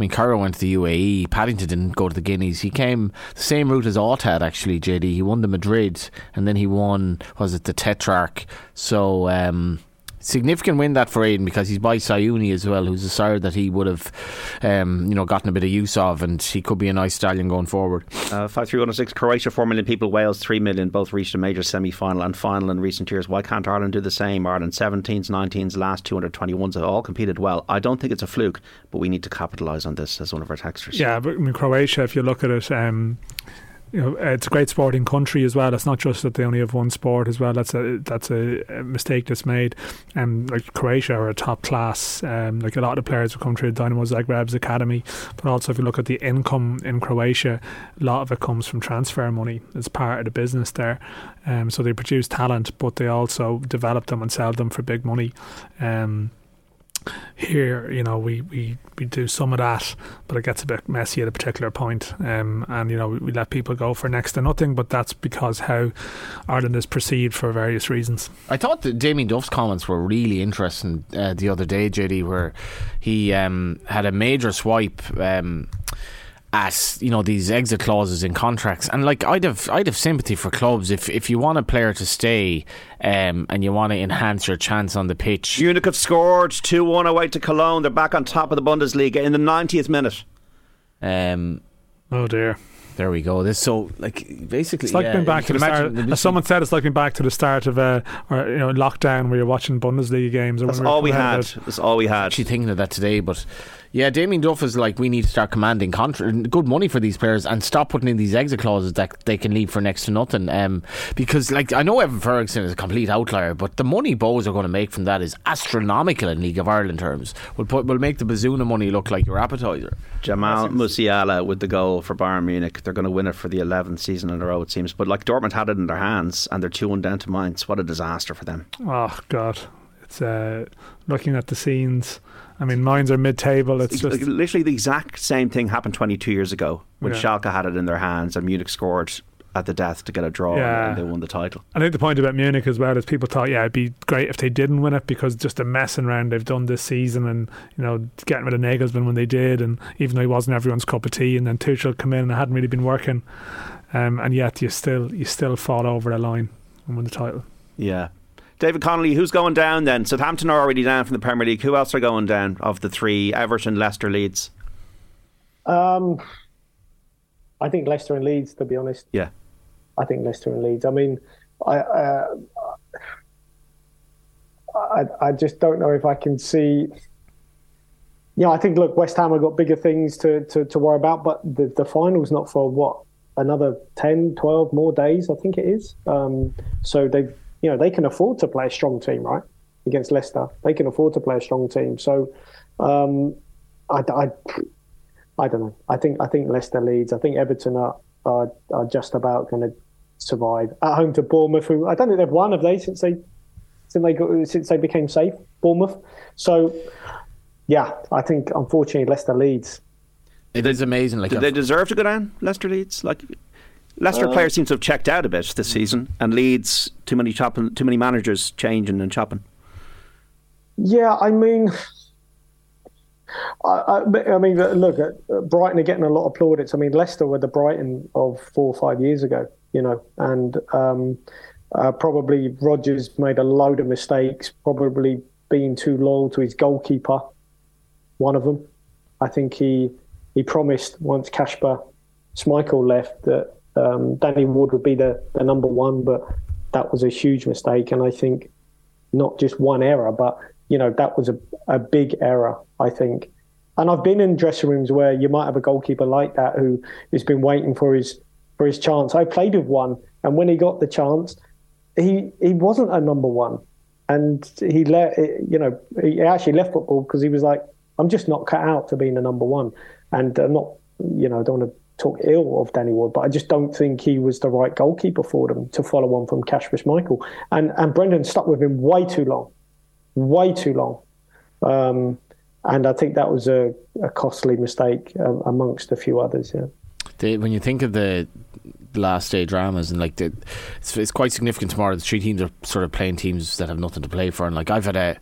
Mean, Cairo went to the UAE. Paddington didn't go to the Guineas. He came the same route as Autad, actually. JD. He won the Madrid, and then he won. Was it the Tetrarch? So. Um, Significant win that for Aidan because he's by Siyouni as well, who's a sire that he would have, um, you know, gotten a bit of use of, and he could be a nice stallion going forward. Uh, 53106, Croatia, 4 million people, Wales, 3 million, both reached a major semi final and final in recent years. Why can't Ireland do the same? Ireland 17s, 19s, last 221s have all competed well. I don't think it's a fluke, but we need to capitalise on this, as one of our texters. yeah, but I mean Croatia, if you look at it, um, you know, it's a great sporting country as well. It's not just that they only have one sport as well. That's a that's a, mistake that's made. Um, like Croatia are a top class. Um, like a lot of the players have come through the Dynamo Zagreb's academy, but also if you look at the income in Croatia, a lot of it comes from transfer money. It's part of the business there. Um, so they produce talent, but they also develop them and sell them for big money. Um, here, you know, we, we, we do some of that, but it gets a bit messy at a particular point. Um, and, you know, we, we let people go for next to nothing, but that's because how Ireland is perceived for various reasons. I thought that Damien Duff's comments were really interesting uh, the other day, JD, where he um, had a major swipe um, at you know these exit clauses in contracts, and like I'd have I'd have sympathy for clubs if if you want a player to stay um, and you want to enhance your chance on the pitch. Munich have scored 2 1 away to Cologne. They're back on top of the Bundesliga in the 90th minute. Um, Oh, dear. there we go. This so like basically It's like yeah, being back to the start. the- As someone said, it's like being back to the start of uh, or, you know, lockdown where you're watching Bundesliga games. Or That's when we're all we coming out had. That's all we had. actually thinking of that today, but yeah, Damien Duff is like we need to start commanding contra- good money for these players and stop putting in these exit clauses that they can leave for next to nothing. Um, because like I know Evan Ferguson is a complete outlier, but the money Bohs are going to make from that is astronomical in League of Ireland terms. Will put will make the Bazunu money look like your appetizer. Jamal Musiala with the goal for Bayern Munich. They're going to win it for the 11th season in a row, it seems. But like Dortmund had it in their hands and they're 2 1 down to Mainz. What a disaster for them. Oh God, it's uh, looking at the scenes. I mean, Mainz are mid-table. It's just literally the exact same thing happened 22 years ago when Yeah. Schalke had it in their hands and Munich scored at the death to get a draw Yeah. and they won the title. I think the point about Munich as well is people thought, yeah, it'd be great if they didn't win it because just the messing around they've done this season and, you know, getting rid of Nagelsmann when they did and even though he wasn't everyone's cup of tea and then Tuchel come in and it hadn't really been working. Um, and yet you still you still fall over the line and win the title. Yeah. David Connolly, who's going down then? Southampton are already down from the Premier League. Who else are going down of the three? Everton, Leicester, Leeds. Um, I think Leicester and Leeds, to be honest. Yeah. I think Leicester and Leeds. I mean, I, uh, I, I just don't know if I can see. Yeah, I think look, West Ham have got bigger things to, to, to worry about, but the, the final's not for what another 10, 12 more days, I think it is. Um, so they, you know, they can afford to play a strong team, right? Against Leicester, they can afford to play a strong team. So, um, I, I, I don't know. I think I think Leicester Leeds. I think Everton are are, are just about going to survive at home to Bournemouth. Who I don't think they've won have they since they since they got, since they became safe. Bournemouth. So yeah, I think unfortunately Leicester Leeds. It is amazing. Like Did they deserve to go down, Leicester Leeds Like Leicester Uh, players seem to have checked out a bit this season, and Leeds too many chopping, too many managers changing and chopping. Yeah, I mean. I, I, I mean, look, uh, Brighton are getting a lot of plaudits. I mean, Leicester were the Brighton of four or five years ago, you know, and um, uh, probably Rodgers made a load of mistakes, probably being too loyal to his goalkeeper, one of them. I think he he promised once Kasper Schmeichel left that um, Danny Ward would be the, the number one, but that was a huge mistake. And I think not just one error, but you know that was a, a big error. I think. And I've been in dressing rooms where you might have a goalkeeper like that who has been waiting for his for his chance. I played with one, and when he got the chance, he he wasn't a number one, and he let you know he actually left football because he was like, I'm just not cut out to being a number one, and I'm not you know I don't want to talk ill of Danny Ward, but I just don't think he was the right goalkeeper for them to follow on from Kasper Schmeichel. And and Brendan stuck with him way too long, way too long. Um, and I think that was a, a costly mistake uh, amongst a few others. Yeah. The, when you think of the last day dramas and like the, it's, it's quite significant tomorrow. The three teams are sort of playing teams that have nothing to play for, and like I've had a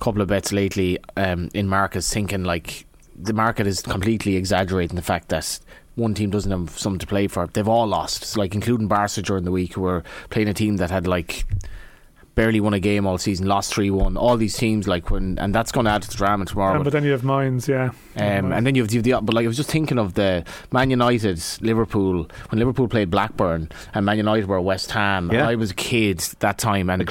couple of bets lately um, in markets thinking like the market is completely exaggerating the fact that one team doesn't have something to play for. They've all lost. So like including Barca during the week, who were playing a team that had like barely won a game all season, lost three one. All these teams like when, and that's going to add to the drama tomorrow. but, but, then you have Mainz, yeah. Um, and then you have, you have the, but like I was just thinking of the Man United, Liverpool when Liverpool played Blackburn, and Man United were West Ham. Yeah. I was a kid that time, and the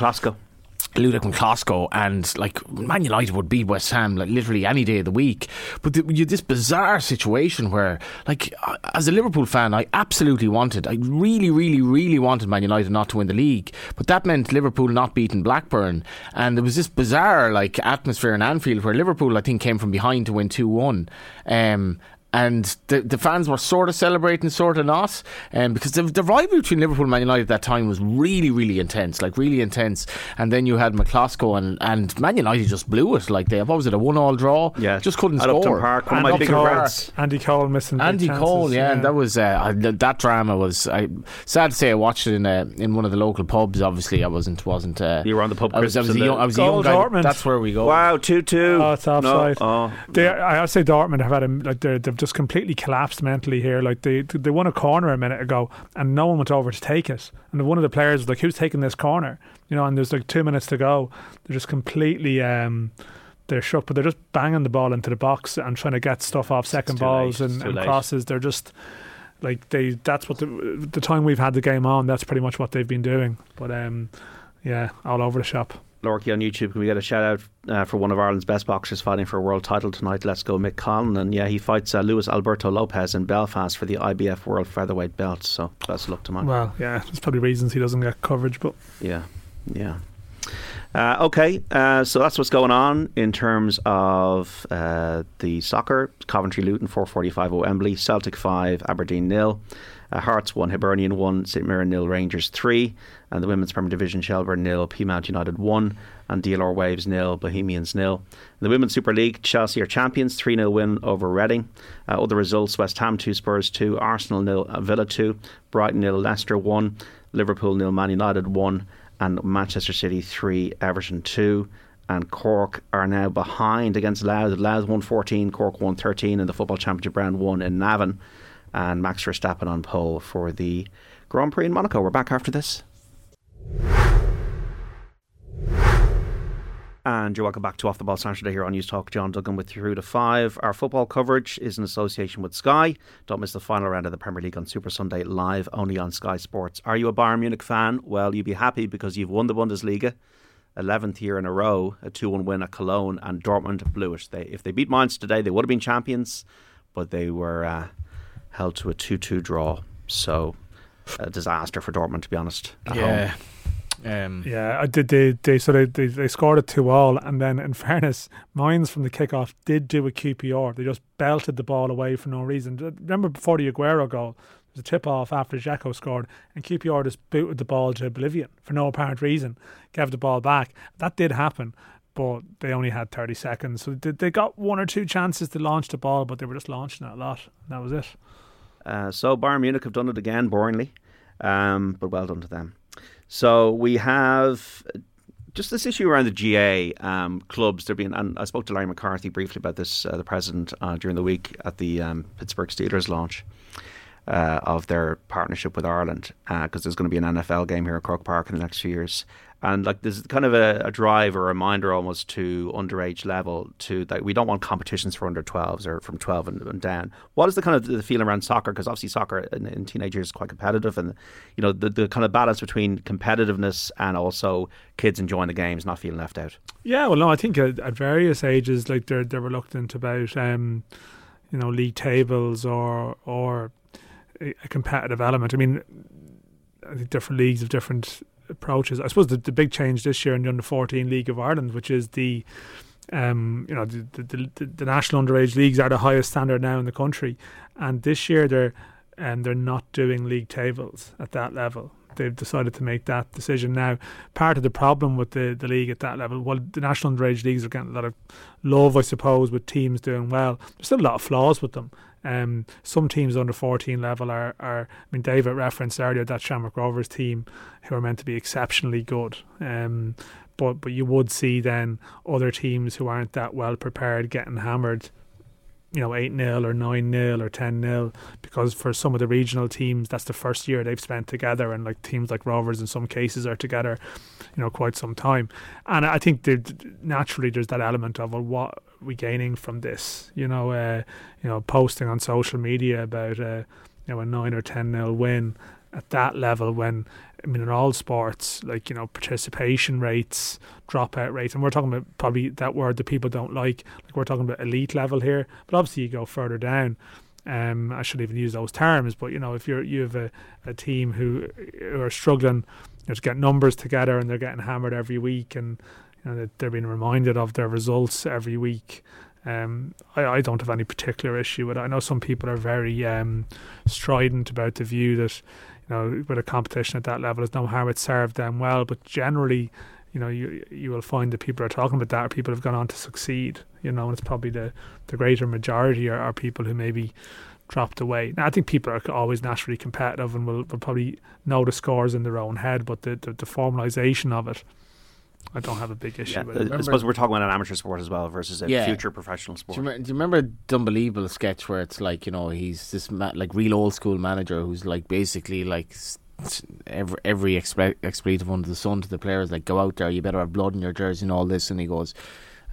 Clásico. Ludo Miklosko and like Man United would beat West Ham like literally any day of the week. But the, you this bizarre situation where, like, as a Liverpool fan, I absolutely wanted, I really, really, really wanted Man United not to win the league. But that meant Liverpool not beating Blackburn, and there was this bizarre like atmosphere in Anfield where Liverpool, I think, came from behind to win two one. Um, and the the fans were sort of celebrating, sort of not, um, because the, the rivalry between Liverpool and Man United at that time was really, really intense, like really intense. And then you had Miklosko and, and Man United just blew it. Like they, what was it, a one-all draw? Yeah, just couldn't at score. Upton Park, one of my big regrets. Andy Cole missing. Andy big Cole, chances, yeah, and that was uh, that drama was. I sad to say, I watched it in a, in one of the local pubs. Obviously, I wasn't wasn't. Uh, you were on the pub. I was, I was, a young, I was a young guy. Dortmund. That's where we go. Wow, two two. Oh, it's offside. No, oh. They, I have to say Dortmund have had a, like they're, they've just completely collapsed mentally here. Like they they won a corner a minute ago and no one went over to take it. And one of the players was like, "Who's taking this corner?" You know, and there's like two minutes to go. They're just completely. Um, they're shook, but they're just banging the ball into the box and trying to get stuff off second balls late. and, and crosses. They're just like they. That's what the the time we've had the game on. That's pretty much what they've been doing. But um, yeah, all over the shop. Lorky on YouTube, can we get a shout out uh, for one of Ireland's best boxers fighting for a world title tonight? Let's go, Mick Conlan. And yeah, he fights uh, Luis Alberto Lopez in Belfast for the IBF World Featherweight belt. So best of luck to man. Well, yeah, there's probably reasons he doesn't get coverage, but Yeah, yeah. Uh, okay, uh, so that's what's going on in terms of uh, the soccer. Coventry Luton 445 at Wembley, Celtic 5, Aberdeen nil. Uh, Hearts 1, Hibernian 1, St Mirren nil, Rangers 3. And the Women's Premier Division, Shelbourne nil, Peamount United 1. And DLR Waves nil, Bohemians nil. In the Women's Super League, Chelsea are champions, 3 0 win over Reading. Uh, other results West Ham 2, Spurs 2, Arsenal nil, uh, Villa 2, Brighton nil, Leicester 1, Liverpool nil, Man United 1 and Manchester City 3, Everton 2. And Cork are now behind against Louth. Louth 114, Cork 113 in the Football Championship round 1 in Navan. And Max Verstappen on pole for the Grand Prix in Monaco. We're back after this. And you're welcome back to Off the Ball Saturday here on Newstalk. John Duggan with through to five. Our football coverage is in association with Sky. Don't miss the final round of the Premier League on Super Sunday live only on Sky Sports. Are you a Bayern Munich fan? Well, you'd be happy because you've won the Bundesliga. 11th year in a row, a 2 1 win at Cologne, and Dortmund blew it. They, if they beat Mainz today, they would have been champions, but they were uh, held to a 2 2 draw. So, a disaster for Dortmund, to be honest. At home. yeah. Um, Yeah, I did. They they so they, they they scored it two all, and then in fairness, Mainz from the kickoff did do a QPR. They just belted the ball away for no reason. Remember before the Aguero goal, there was a tip off after Dzeko scored, and QPR just booted the ball to oblivion for no apparent reason. Gave the ball back. That did happen, but they only had thirty seconds. So they, they got one or two chances to launch the ball, but they were just launching it a lot. That was it. Uh, so Bayern Munich have done it again, boringly, um, but well done to them. So we have just this issue around the GAA um, clubs. There been, and I spoke to Larry McCarthy briefly about this, uh, the president, uh, during the week at the um, Pittsburgh Steelers launch. uh, of their partnership with Ireland because uh, there's going to be an NFL game here at Croke Park in the next few years. And like there's kind of a, a drive or a reminder almost to underage level to that we don't want competitions for under 12s or from 12 and, and down. What is the kind of the feeling around soccer? Because obviously soccer in, in teenagers is quite competitive, and you know the, the kind of balance between competitiveness and also kids enjoying the games, not feeling left out. Yeah, well, no, I think at, at various ages, like they're they're reluctant about um, you know league tables or or a competitive element. I mean, I think different leagues have different approaches. I suppose the, the big change this year in the under fourteen League of Ireland, which is the um, you know the, the, the, the national underage leagues are the highest standard now in the country, and this year they're and um, they're not doing league tables at that level. They've decided to make that decision now. Part of the problem with the, the league at that level, well, the national underage leagues are getting a lot of love, I suppose, with teams doing well. There's still a lot of flaws with them. Um, some teams under 14 level are, are, I mean, David referenced earlier that Shamrock Rovers team who are meant to be exceptionally good. Um, but, but you would see then other teams who aren't that well prepared getting hammered you know, 8 0 or 9 0 or 10 0 because for some of the regional teams, that's the first year they've spent together. And like teams like Rovers in some cases are together, you know, quite some time. And I think naturally there's that element of, well, what we gaining from this? You know, uh, you know, posting on social media about, uh, you know, a 9 or 10 0 win at that level when I mean, in all sports, like, you know, participation rates, dropout rates, and we're talking about probably that word that people don't like. Like, we're talking about elite level here, but obviously you go further down. Um, I shouldn't even use those terms, but you know, if you're you have a, a team who, who are struggling you know, to get numbers together and they're getting hammered every week, and you know they're being reminded of their results every week. Um, I, I don't have any particular issue with it. I know some people are very um, strident about the view that you know, with a competition at that level, there's no harm it served them well. But generally, you know, you you will find that people are talking about that, people have gone on to succeed. You know, and it's probably the the greater majority are, are people who maybe dropped away. Now, I think people are always naturally competitive and will, will probably know the scores in their own head, but the, the, the formalisation of it I don't have a big issue yeah, with it. I suppose we're talking about an amateur sport as well versus a yeah. future professional sport. Do you, remember, do you remember Unbelievable sketch where it's like you know he's this ma- like real old school manager who's like basically like every every expe- expletive under the sun to the players like go out there you better have blood in your jersey and all this and he goes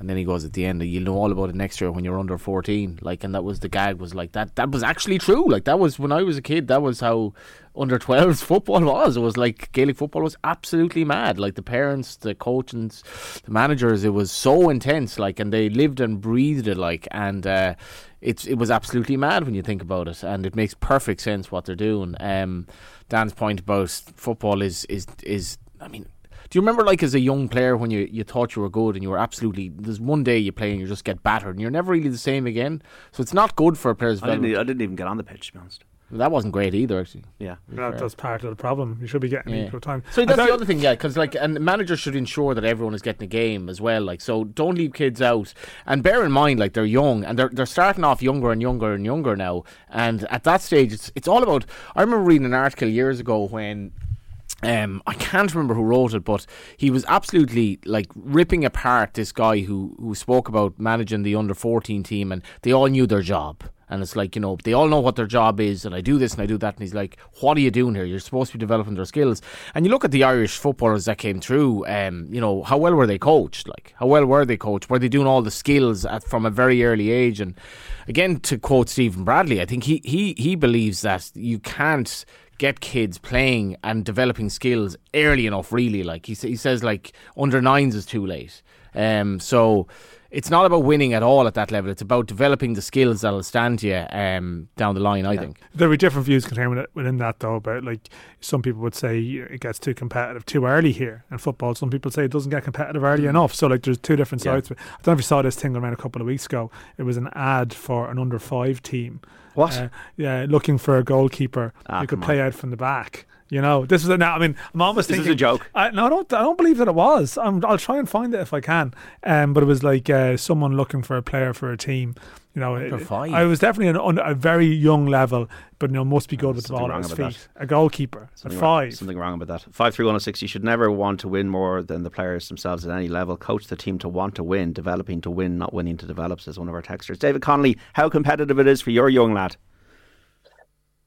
and then he goes at the end, you'll know all about it next year when you're under 14. Like, and that was the gag was like that. That was actually true. Like, that was when I was a kid. That was how under 12s football was. It was like Gaelic football was absolutely mad. Like the parents, the coaches, the managers. It was so intense. Like, and they lived and breathed it. Like, and uh, it's it was absolutely mad when you think about it. And it makes perfect sense what they're doing. Um, Dan's point about football is is is. I mean, do you remember, like, as a young player, when you, you thought you were good and you were absolutely. There's one day you play and you just get battered and you're never really the same again. So it's not good for a player's I didn't, I didn't even get on the pitch, to be honest. That wasn't great either, actually. Yeah, that, that's part of the problem. You should be getting yeah. equal time. So that's the other thing, yeah, because like, and managers should ensure that everyone is getting a game as well. Like, so don't leave kids out, and bear in mind, like they're young and they're they're starting off younger and younger and younger now. And at that stage, it's it's all about. I remember reading an article years ago when um, I can't remember who wrote it, but he was absolutely like ripping apart this guy who who spoke about managing the under fourteen team, and they all knew their job. And it's like, you know, they all know what their job is, and I do this and I do that. And he's like, What are you doing here? You're supposed to be developing their skills. And you look at the Irish footballers that came through, um, you know, how well were they coached? Like, how well were they coached? Were they doing all the skills at, from a very early age? And again, to quote Stephen Bradley, I think he, he, he believes that you can't get kids playing and developing skills early enough. Really, like he he says, like under nines is too late. Um, so it's not about winning at all at that level. It's about developing the skills that'll stand you um, down the line. I yeah. think there were different views contained within that, though. About like some people would say it gets too competitive too early here in football. Some people say it doesn't get competitive early mm. enough. So like there's two different sides. Yeah. I don't know if you saw this thing around a couple of weeks ago. It was an ad for an under five team what? Uh, yeah, looking for a goalkeeper ah, who could play on. out from the back. You know, this is a, now. I mean, I'm almost this thinking. This is a joke. I, no, I don't. I don't believe that it was. i will try and find it if I can. Um, but it was like uh, someone looking for a player for a team. You know, it, I was definitely on a very young level, but you know, must be good with the ball at his feet. That. A goalkeeper something at five. Wrong, something wrong about that. Five three one six. You should never want to win more than the players themselves at any level. Coach the team to want to win, developing to win, not winning to develop. Says one of our texters, David Connolly. How competitive it is for your young lad.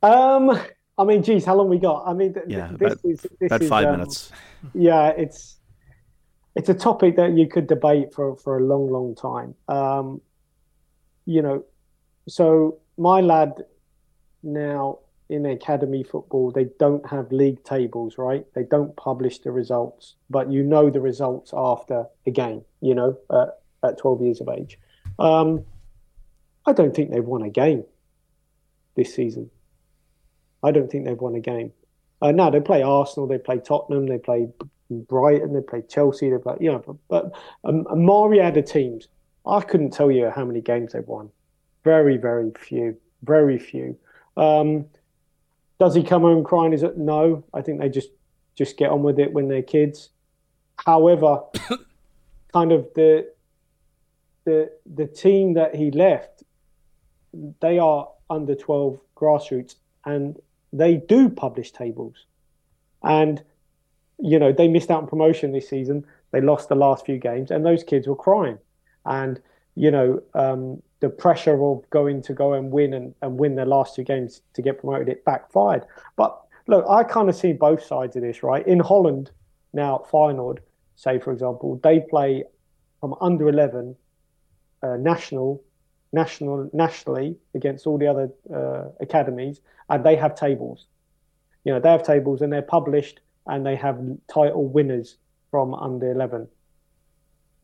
Um, I mean, geez, how long we got? I mean, th- Yeah, this about- is this About is, five um, minutes. Yeah, it's it's a topic that you could debate for for a long, long time. Um, you know, so my lad now in academy football, they don't have league tables, right? They don't publish the results, but you know the results after a game. You know, at, at twelve years of age. Um, I don't think they've won a game this season. I don't think they've won a game. Uh, no, they play Arsenal, they play Tottenham, they play Brighton, they play Chelsea, they play, you know, but, but um, Mariada teams, I couldn't tell you how many games they've won. Very, very few. Very few. Um, does he come home crying? Is it no? I think they just just get on with it when they're kids. However, kind of the the the team that he left, they are under twelve grassroots, and they do publish tables, and you know they missed out on promotion this season. They lost the last few games, and those kids were crying, and you know um, the pressure of going to go and win and, and win their last two games to get promoted, it backfired. But look, I kind of see both sides of this, right? In Holland now, Feyenoord, say for example, they play from under eleven uh, national, national, nationally against all the other uh, academies, and they have tables. You know, they have tables and they're published, and they have title winners from under eleven.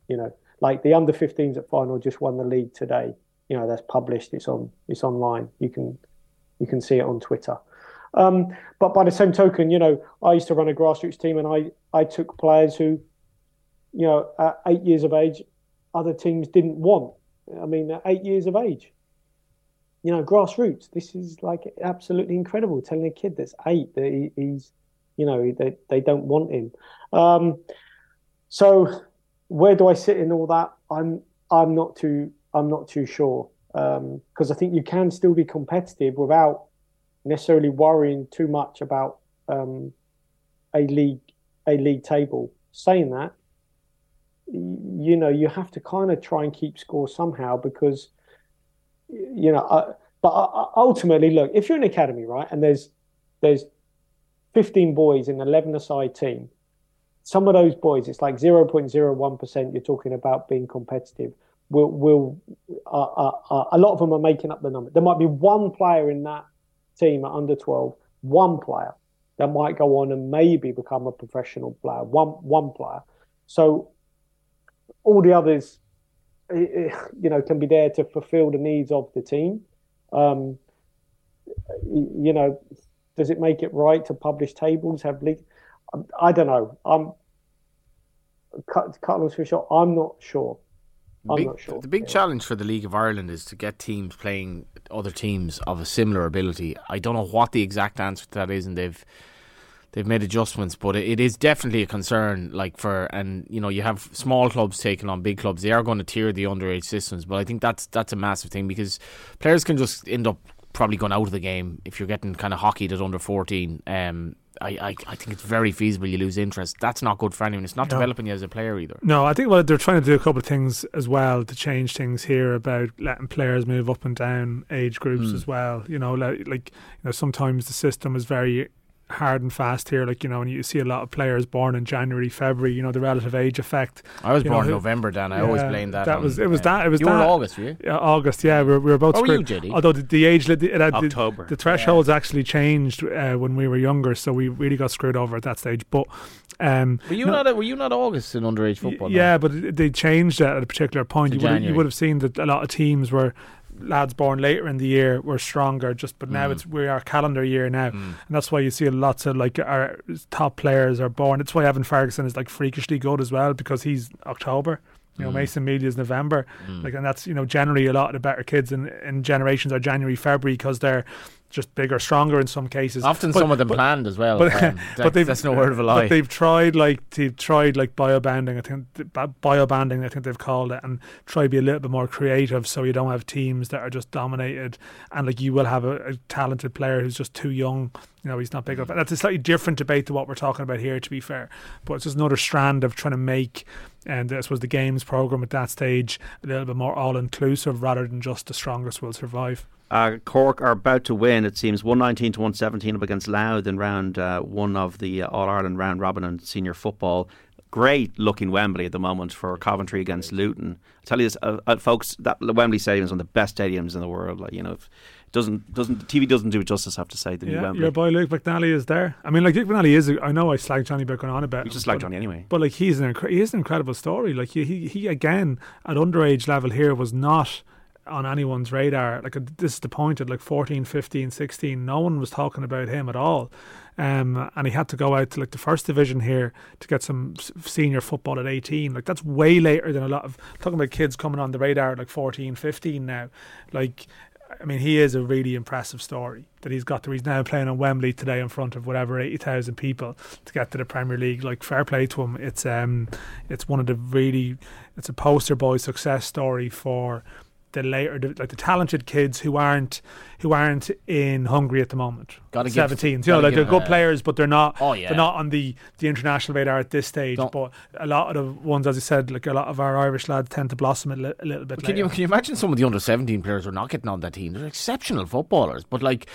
You know, like the under 15s at final just won the league today. You know, that's published. It's on. It's online. You can, you can see it on Twitter. Um, but by the same token, you know, I used to run a grassroots team, and I I took players who, you know, at eight years of age, other teams didn't want. I mean, eight years of age. You know, grassroots. This is like absolutely incredible. Telling a kid that's eight that he, he's, you know, they they don't want him. Um, so where do I sit in all that? I'm I'm not too I'm not too sure because I think you can still be competitive without necessarily worrying too much about um, a league a league table. Saying that, you know, you have to kind of try and keep score somehow because, you know, but ultimately, look, if you're an academy, right, and there's there's 15 boys in an 11 aside team, some of those boys, it's like 0.01% you're talking about being competitive. Will will uh, uh, uh, a lot of them are making up the number. There might be one player in that team at under 12, one player that might go on and maybe become a professional player. One one player. So all the others, eh, eh, you know, can be there to fulfill the needs of the team. Um, you know, does it make it right to publish tables? Have league? Um, I don't know. I'm cut, cut long story short. I'm not sure. I'm big, not sure. The big Yeah. challenge for the League of Ireland is to get teams playing other teams of a similar ability. I don't know what the exact answer to that is, and they've they've made adjustments, but it, is definitely a concern. Like for and you know you have small clubs taking on big clubs. They are going to tier the underage systems, but I think that's that's a massive thing because players can just end up probably going out of the game if you're getting kind of hockeyed at under fourteen. Um, I, I I think it's very feasible you lose interest. That's not good for anyone. It's not No. developing you as a player either. No, I think well they're trying to do a couple of things as well to change things here about letting players move up and down age groups Hmm. as well. You know, like, like you know sometimes the system is very hard and fast here. Like you know, and you see a lot of players born in January, February. You know, the relative age effect. I was You know, born in November, Dan. I always Yeah, blame that. that on, was- it was that- it was you were that. in August, were you? Yeah, August, yeah, we're, we're about How were you, screwed. JD? Although the, the age, the, uh, the, October. the thresholds actually changed uh, when we were younger, so we really got screwed over at that stage. But um, Were you no- not? Were you not August in underage football? no? yeah, but it- they changed it at a particular point. You would, you would have seen that a lot of teams were lads born later in the year were stronger. Just but now Mm. it's we are calendar year now, Mm. and that's why you see lots of like our top players are born. It's why Evan Ferguson is like freakishly good as well because he's October. You know, Mm. Mason Melia is November. Mm. Like, and that's you know generally a lot of the better kids in, in generations are January, February because they're just bigger, stronger in some cases. Often But- some of them but- planned as well. but- um, but that- that's no word of a lie. But they've tried like they've tried like biobanding. I think th- bi- biobanding. I think they've called it, and try to be a little bit more creative, so you don't have teams that are just dominated, and like you will have a, a talented player who's just too young. You know, he's not big enough. That's a slightly different debate to what we're talking about here, to be fair. But it's just another strand of trying to make, and I suppose the games program at that stage a little bit more all inclusive rather than just the strongest will survive. Uh, Cork are about to win. It seems one nineteen to one seventeen up against Louth in round uh, one of the uh, All Ireland round robin and senior football. Great looking Wembley at the moment for Coventry against Luton. I tell you this, uh, uh, folks, that Wembley Stadium is one of the best stadiums in the world. Like you know, if doesn't doesn't TV doesn't do it justice. I have to say the new Yeah, Wembley. your boy Luke McNally is there. I mean, like Luke McNally is. I know I slag Johnny about going on about. You just but- Johnny anyway. But like he's an incre- he is an incredible story. Like he, he he again at underage level here was not on anyone's radar. Like this is the point at like 14, 15, 16, no one was talking about him at all. Um, and he had to go out to like the first division here to get some senior football at 18. Like that's way later than a lot of talking about kids coming on the radar at like 14, 15 now. Like I mean, he is a really impressive story that he's got to. He's now playing on Wembley today in front of whatever eighty thousand people to get to the Premier League. Like fair play to him. It's um, it's one of the really, it's a poster boy success story for the later, like the talented kids who aren't who aren't in Hungary at the moment. Gotta give- Seventeen, you know, like they're good uh, players, but they're not. Oh, yeah. they're not on the the international radar at this stage. Don't- But a lot of the ones, as I said, like a lot of our Irish lads tend to blossom a, li- a little bit. Can you can you imagine some of the under seventeen players who are not getting on that team? They're exceptional footballers, but like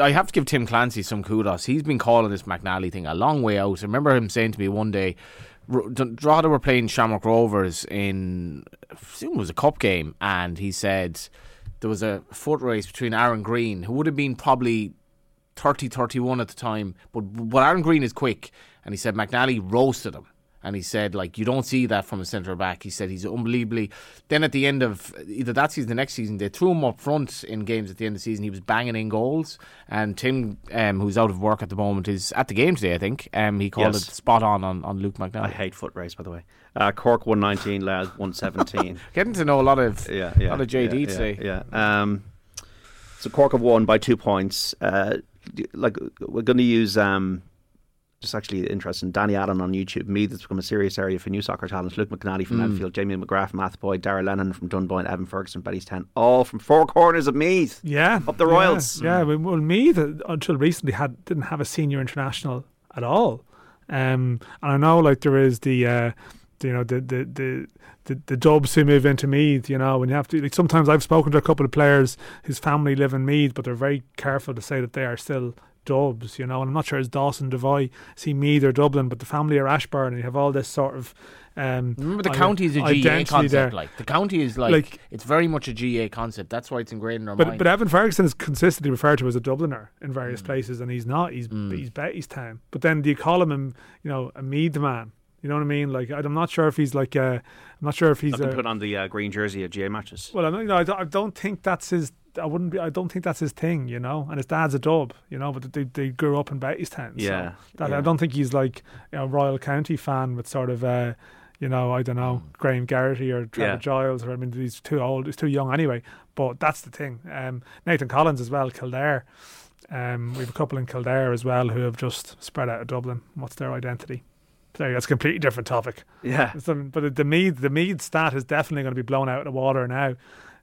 I have to give Tim Clancy some kudos. He's been calling this McNally thing a long way out. I remember him saying to me one day, Drogheda were playing Shamrock Rovers in I assume it was a cup game, and he said there was a foot race between Aaron Green, who would have been probably 30 31 at the time. But but Aaron Green is quick, and he said McNally roasted him. And he said, like, you don't see that from a centre back. He said he's unbelievably. Then at the end of either that season, the next season, they threw him up front in games at the end of the season. He was banging in goals. And Tim, um, who's out of work at the moment, is at the game today, I think. Um, he called Yes. it spot on on, on Luke McNally. I hate foot race, by the way. Uh, Cork one nineteen, Louth one seventeen. Getting to know a lot of, yeah, yeah, lot of JD yeah, today. Yeah, yeah. Um, so Cork have won by two points. Uh, like we're going to use um, just actually interesting. Danny Allen on YouTube. Me, that's become a serious area for new soccer talents. Luke McNally from Mm. Enfield, Jamie McGrath from Athboy, Dara Lennon from Dunboyne, Evan Ferguson, Bettystown, all from four corners of Meath. Yeah, Up the Royals. Yeah, well, well, Meath uh, until recently had didn't have a senior international at all. Um, and I know like there is the, uh, you know the the the. The, the dubs who move into Meath, you know, and you have to like sometimes I've spoken to a couple of players whose family live in Meath, but they're very careful to say that they are still dubs, you know. And I'm not sure it's Dawson, Devoy, see Meath or Dublin, but the family are Ashbourne, and you have all this sort of um, Remember, the ide- county is a GAA concept. there. Like the county is like, Like- it's very much a GAA concept. That's why it's ingrained in our But mind. but Evan Ferguson is consistently referred to as a Dubliner in various Mm. places, and he's not. He's he's Bettystown. But then do you call him, you know, a Meath man? You know what I mean? Like I'm not sure if he's like a, I'm not sure if he's Not to a. put on the uh, green jersey at GAA matches. Well, I don't, you know, I don't, I don't think that's his. I wouldn't be. I don't think that's his thing. You know, and his dad's a dub. You know, but they they grew up in Bettystown. Yeah, so that, yeah. I don't think he's like you know, Royal County fan with sort of. Uh, you know, I don't know, Graham Geraghty or Trevor Yeah. Giles, or I mean, he's too old, he's too young anyway. But that's the thing. Um, Nathan Collins as well, Kildare. Um, we have a couple in Kildare as well who have just spread out of Dublin. What's their identity? There, that's a completely different topic. Yeah. But the Meath, the Meath stat is definitely going to be blown out of the water now.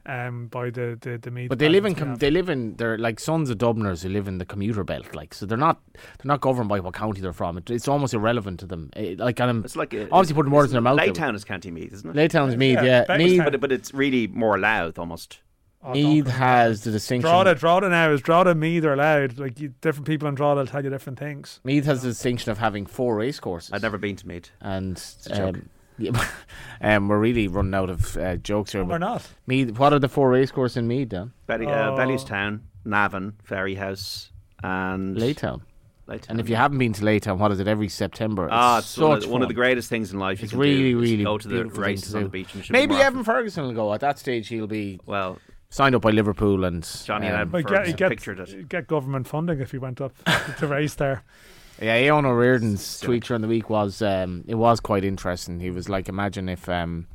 Um, by the the, the Meath. But they live in com- they live in they're like sons of Dubliners who live in the commuter belt, like so they're not they're not governed by what county they're from. It, it's almost irrelevant to them. Eh, like I'm It's like a, obviously putting words in their mouth. there. Laytown is County Meath, isn't it? Laytown's Meath, Yeah, yeah. Bettystown. Meath, but, but it's really more Louth almost. Oh, don't Meath go- has the distinction. Drogheda, Drogheda now is Drogheda, Meath are allowed. Like you, different people in Drogheda will tell you different things. Meath has the distinction of having four race courses. I've never been to Meath. and a joke. um, yeah, um, we're really running out of uh, jokes here. Or But not. Meath, what are the four racecourses in Meath? Dan Belly, uh, Oh. Bellewstown, Navan, Fairyhouse, and Laytown. Laytown. And if you haven't been to Laytown, what is it every September? It's ah, it's such one of, the, one of the greatest things in life. It's really, do, really go to the beautiful races to on the beach. And it should be Maybe Evan often. Ferguson will go. At that stage, he'll be Well, signed up by Liverpool and Johnny and um, Evan But get, you get, pictured it. get government funding if you went up to race there. Yeah, Eoin O'Riordan's tweet during the week was um, it was quite interesting. He was like, imagine if, um,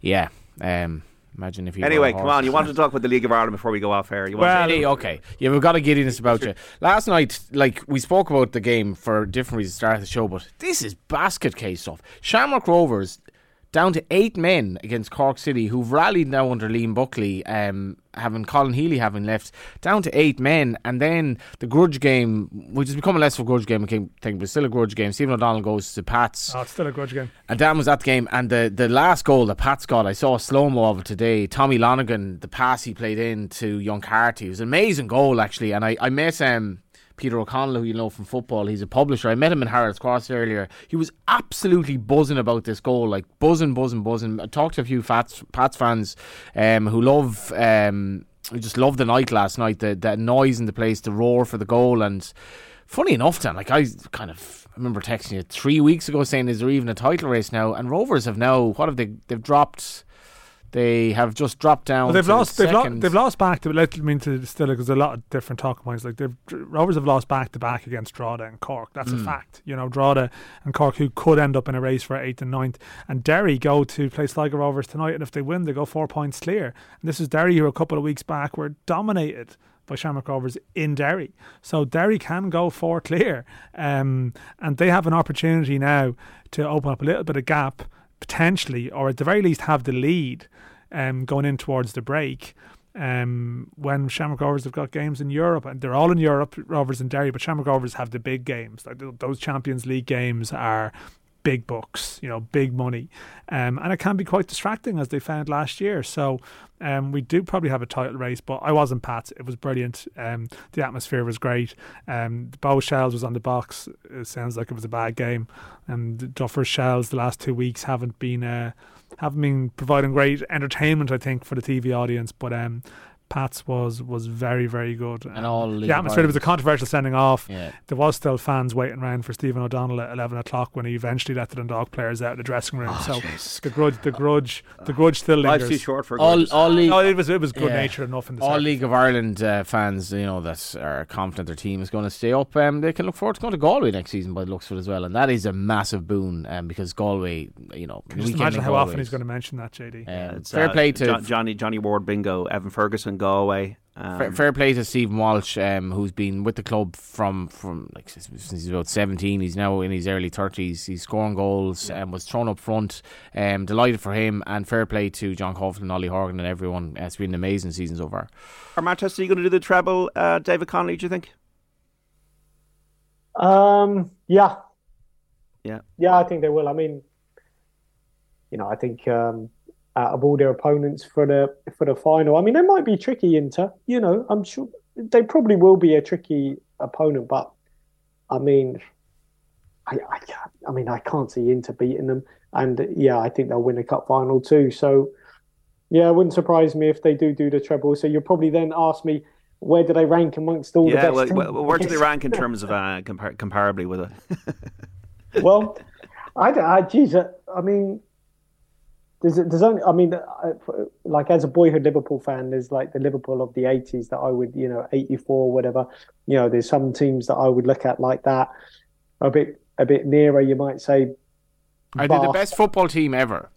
yeah, um, imagine if you. Anyway, come on. You want to talk about the League of Ireland before we go off air. You want Well, Hey, okay, yeah, we've got a giddiness about you. Last night, like we spoke about the game for different reasons to start the show, but this is basket case stuff. Shamrock Rovers down to eight men against Cork City, who've rallied now under Liam Buckley, um, having Colin Healy having left, down to eight men, and then the grudge game, which is becoming less of a grudge game, I think, but still a grudge game. Stephen O'Donnell goes to Pats. Oh, it's still a grudge game. And Dan was at the game, and the, the last goal that Pats got, I saw a slow mo of it today. Tommy Lonergan, the pass he played in to Young Carty, it was an amazing goal actually, and I I met um Peter O'Connell, who you know from football, he's a publisher. I met him in Harold's Cross earlier. He was absolutely buzzing about this goal, like buzzing, buzzing, buzzing. I talked to a few Pats, Pats fans um, who love, um, who just loved the night last night, the, the noise in the place, the roar for the goal. And funny enough, Dan, like I kind of remember texting you three weeks ago saying, is there even a title race now? And Rovers have now, what have they, they've dropped they have just dropped down. Well, they've lost. They've, lo- they've lost back to. Let me to still because there's a lot of different talking points. Like the Rovers have lost back to back against Drogheda and Cork. That's mm. a fact. You know, Drogheda and Cork, who could end up in a race for eighth and ninth, and Derry go to play Sligo Rovers tonight, and if they win, they go four points clear. And this is Derry, who a couple of weeks back were dominated by Shamrock Rovers in Derry. So Derry can go four clear, um, and they have an opportunity now to open up a little bit of gap potentially, or at the very least, have the lead um, going in towards the break. Um, when Shamrock Rovers have got games in Europe, and they're all in Europe, Rovers and Derry, but Shamrock Rovers have the big games. Like those Champions League games are big bucks, you know, big money, um, and it can be quite distracting as they found last year. So um, we do probably have a title race, but I wasn't Pat. It was brilliant. Um, the atmosphere was great. Um, Bohs Shels was on the box. It sounds like it was a bad game, and the Duffer Shels the last two weeks haven't been. Uh, haven't been providing great entertainment, I think, for the TV audience. But um, Pats was was very very good. And all the atmosphere. There was a controversial sending off. Yeah. There was still fans waiting around for Stephen O'Donnell at eleven o'clock when he eventually let the Dundalk players out of the dressing room. Oh, so geez. the grudge, the grudge, the grudge still lingers. Life's too short for all. all league, no, it was it was good yeah. nature enough in the all League of Ireland uh, fans, you know, that are confident their team is going to stay up. Um, they can look forward to going to Galway next season by the looks of it as well, and that is a massive boon. Um, because Galway, you know, can you imagine how often he's going to mention that, JD. Uh, fair uh, play to Johnny Johnny Ward Bingo, Evan Ferguson, Galway. Um, fair, fair, play to Stephen Walsh, um, who's been with the club from from like since he's about seventeen. He's now in his early thirties. He's scoring goals and um, was thrown up front. Um, delighted for him, and fair play to John Coughlin, Ollie Horgan, and everyone. It's been an amazing season so far. Are Manchester going to do the treble, uh, David Connolly? Do you think? Um. Yeah. Yeah. Yeah, I think they will. I mean, you know, I think. Um, out of all their opponents for the for the final. I mean, they might be tricky. Inter, you know, I'm sure they probably will be a tricky opponent, but I mean, I, I, I mean, I can't see Inter beating them, and yeah, I think they'll win a cup final too. So, yeah, it wouldn't surprise me if they do do the treble. So you'll probably then ask me. Where do they rank amongst all yeah, the best? Well, well, where do they rank in terms of uh, compar- comparably with it? well, I, don't I, geez, I mean, there's there's only I mean like as a boyhood Liverpool fan there's like the Liverpool of the 80s that I would you know 84 whatever you know there's some teams that I would look at like that a bit a bit nearer you might say are they the best football team ever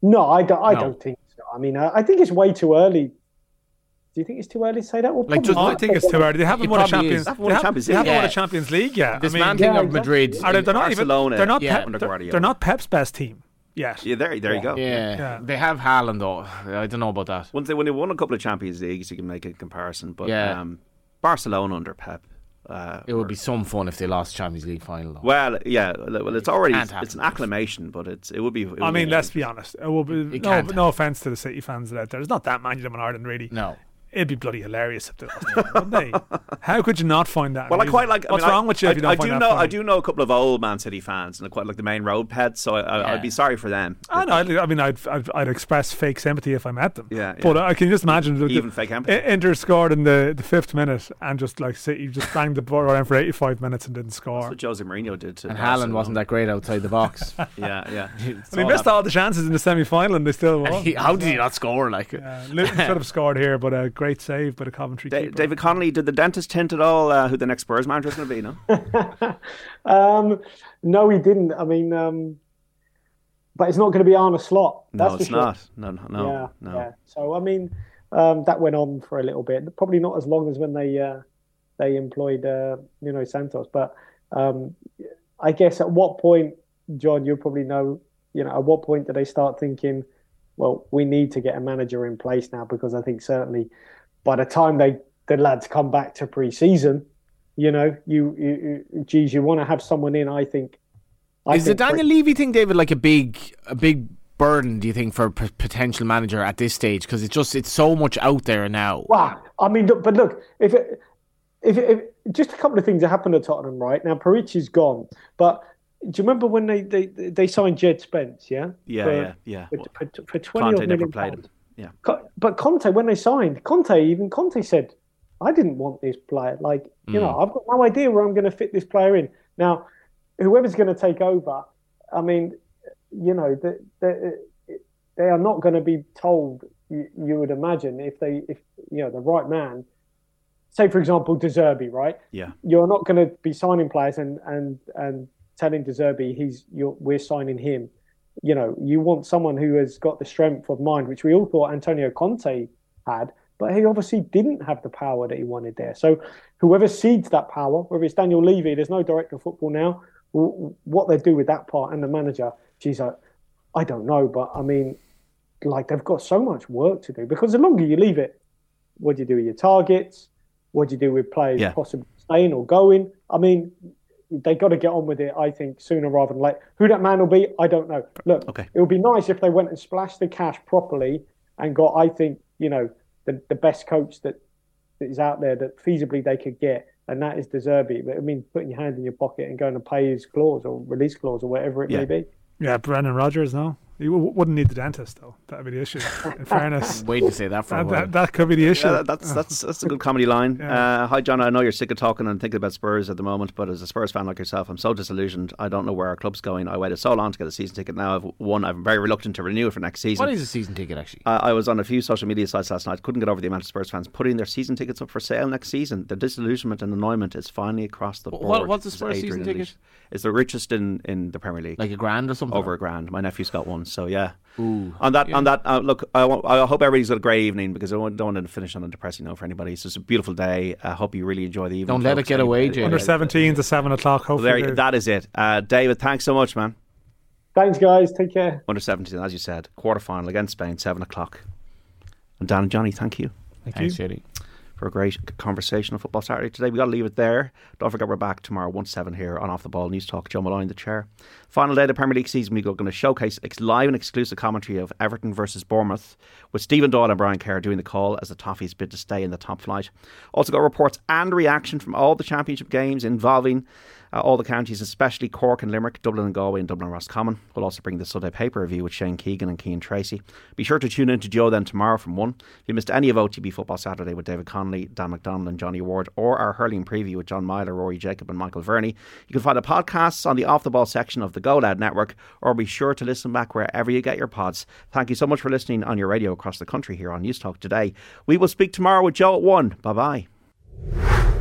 no I don't I no. don't think so I mean I, I, think it's way too early do you think it's too early to say that? Well, like just, I think it's too early. They haven't won a Champions. They, have, Champions League. They haven't yeah. won a Champions League yet. Dismantling I mean, yeah, of Madrid. Are they, they're not Barcelona. Even, they're not. Yeah. Pep, they're, they're, not Pep's best team yet. Yeah, there, there you go. Yeah. yeah. they have Haaland though. I don't know about that. Once they when they won a couple of Champions Leagues, you can make a comparison. But yeah. Um, Barcelona under Pep. Uh, it would be some fun if they lost Champions League final. Though. Well, yeah, well, it's already it's, it's an acclamation, but it's it would be. It would I mean, be let's be honest. It will be no, no offense to the City fans out there. There's not that many of them in Ireland, really. No, It'd be bloody hilarious if they lost, wouldn't they? How could you not find that? Well, amusing? I quite like. I What's mean, wrong I, with you? I, if you don't I find do that know. funny? I do know a couple of old Man City fans, and quite like the Maine Road pets. So I, would be sorry for them. I know. I mean, I'd, I'd, I'd express fake sympathy if I met them. Yeah. But I can just imagine the, even fake empathy. Inter scored in the, the fifth minute, and just like City just banged the ball around for eighty five minutes and didn't score. That's what Jose Mourinho did to. And Haaland wasn't that great outside the box. yeah, yeah. and he missed all the chances in the semi final, and they still won. How did he not score? Like, yeah, Luton should have scored here, but a great save by the Coventry. Da- David Connolly, did the dentist hint at all uh, who the next Spurs manager is going to be? No, um, no, he didn't. I mean, um, but it's not going to be Arne Slot. no, it's sure. not. No, no, no. Yeah, no. yeah. So I mean, um, that went on for a little bit. Probably not as long as when they uh, they employed uh, Nuno Santos. But um, I guess at what point, John, you'll probably know You know, at what point do they start thinking, well, we need to get a manager in place now? Because I think certainly by the time they the lads come back to pre-season, you know, you, you, you geez, you want to have someone in. I think. I Is think the Daniel Levy thing, David, like a big, a big burden? Do you think for p- potential manager at this stage? Because it's just it's so much out there now. Wow, I mean, look, but look, if it, if, if just a couple of things that happened at Tottenham, right now, Paratici's gone, but do you remember when they, they, they signed Jed Spence? Yeah, yeah, for, yeah, yeah. For, for, for twenty Conte never played pounds. him. Yeah, but Conte, when they signed Conte, even Conte said, "I didn't want this player. Like, mm. you know, hmm. I've got no idea where I'm going to fit this player in." Now, whoever's going to take over, I mean, you know, they, they, they are not going to be told. You, you would imagine if they, if you know, the right man say for example De Zerbi, right? Yeah. You're not going to be signing players and and and telling De Zerbi he's you're, we're signing him. You know, you want someone who has got the strength of mind, which we all thought Antonio Conte had, but he obviously didn't have the power that he wanted there. So whoever cedes that power, whether it's Daniel Levy, there's no director of football now. What they do with that part and the manager, geez, I, I don't know, but I mean, like they've got so much work to do because the longer you leave it, what do you do with your targets? What do you do with players yeah. possibly staying or going? I mean, they got to get on with it. I think sooner rather than later. Who that man will be, I don't know. Look, okay. it would be nice if they went and splashed the cash properly and got, I think, you know, the, the best coach that, that is out there that feasibly they could get, and that is De Zerbi. But I mean, putting your hand in your pocket and going to pay his clause or release clause or whatever it yeah. may be. Yeah, Brendan Rodgers, no. You wouldn't need the dentist though. That'd be the issue. In fairness, wait to say that for that, that, that, could be the issue. Yeah, that's that's that's a good comedy line. Yeah. Uh, hi, John. I know you're sick of talking and thinking about Spurs at the moment, but as a Spurs fan like yourself, I'm so disillusioned. I don't know where our club's going. I waited so long to get a season ticket. Now I've won. I'm very reluctant to renew it for next season. What is a season ticket actually? Uh, I was on a few social media sites last night. Couldn't get over the amount of Spurs fans putting their season tickets up for sale next season. The disillusionment and annoyance is finally across the board. What, what's the Spurs season ticket? It's the richest in in the Premier League. Like a grand or something. Over a grand. My nephew's got one. So yeah. Ooh, on that, yeah. on that. Uh, look, I, want, I, hope everybody's got a great evening because I don't want to finish on a depressing note for anybody. It's just a beautiful day. I hope you really enjoy the evening. Don't let it get away, Jay. Under 17 to seven o'clock. Hopefully, there, that is it. Uh, David, thanks so much, man. Thanks, guys. Take care. Under 17, as you said, quarter final against Spain, seven o'clock. And Dan and Johnny, thank you. Thank Thanks, you. Jerry for a great conversation on Football Saturday today. we got to leave it there. Don't forget we're back tomorrow, 1 7 here on Off the Ball Newstalk. Joe Molloy, the chair. Final day of the Premier League season, we're going to showcase live and exclusive commentary of Everton versus Bournemouth with Stephen Doyle and Brian Kerr doing the call as the Toffees bid to stay in the top flight. Also got reports and reaction from all the championship games involving uh, all the counties, especially Cork and Limerick, Dublin and Galway, and Dublin and Roscommon. We'll also bring the Sunday paper review with Shane Keegan and Keane Tracy. Be sure to tune in to Joe then tomorrow from 1. If you missed any of OTB Football Saturday with David Connolly, Dan McDonnell, and Johnny Ward, or our hurling preview with John Myler, Rory Jacob, and Michael Verney, you can find the podcasts on the Off the Ball section of the Go Loud Network, or be sure to listen back wherever you get your pods. Thank you so much for listening on your radio across the country here on Newstalk today. We will speak tomorrow with Joe at 1. Bye bye.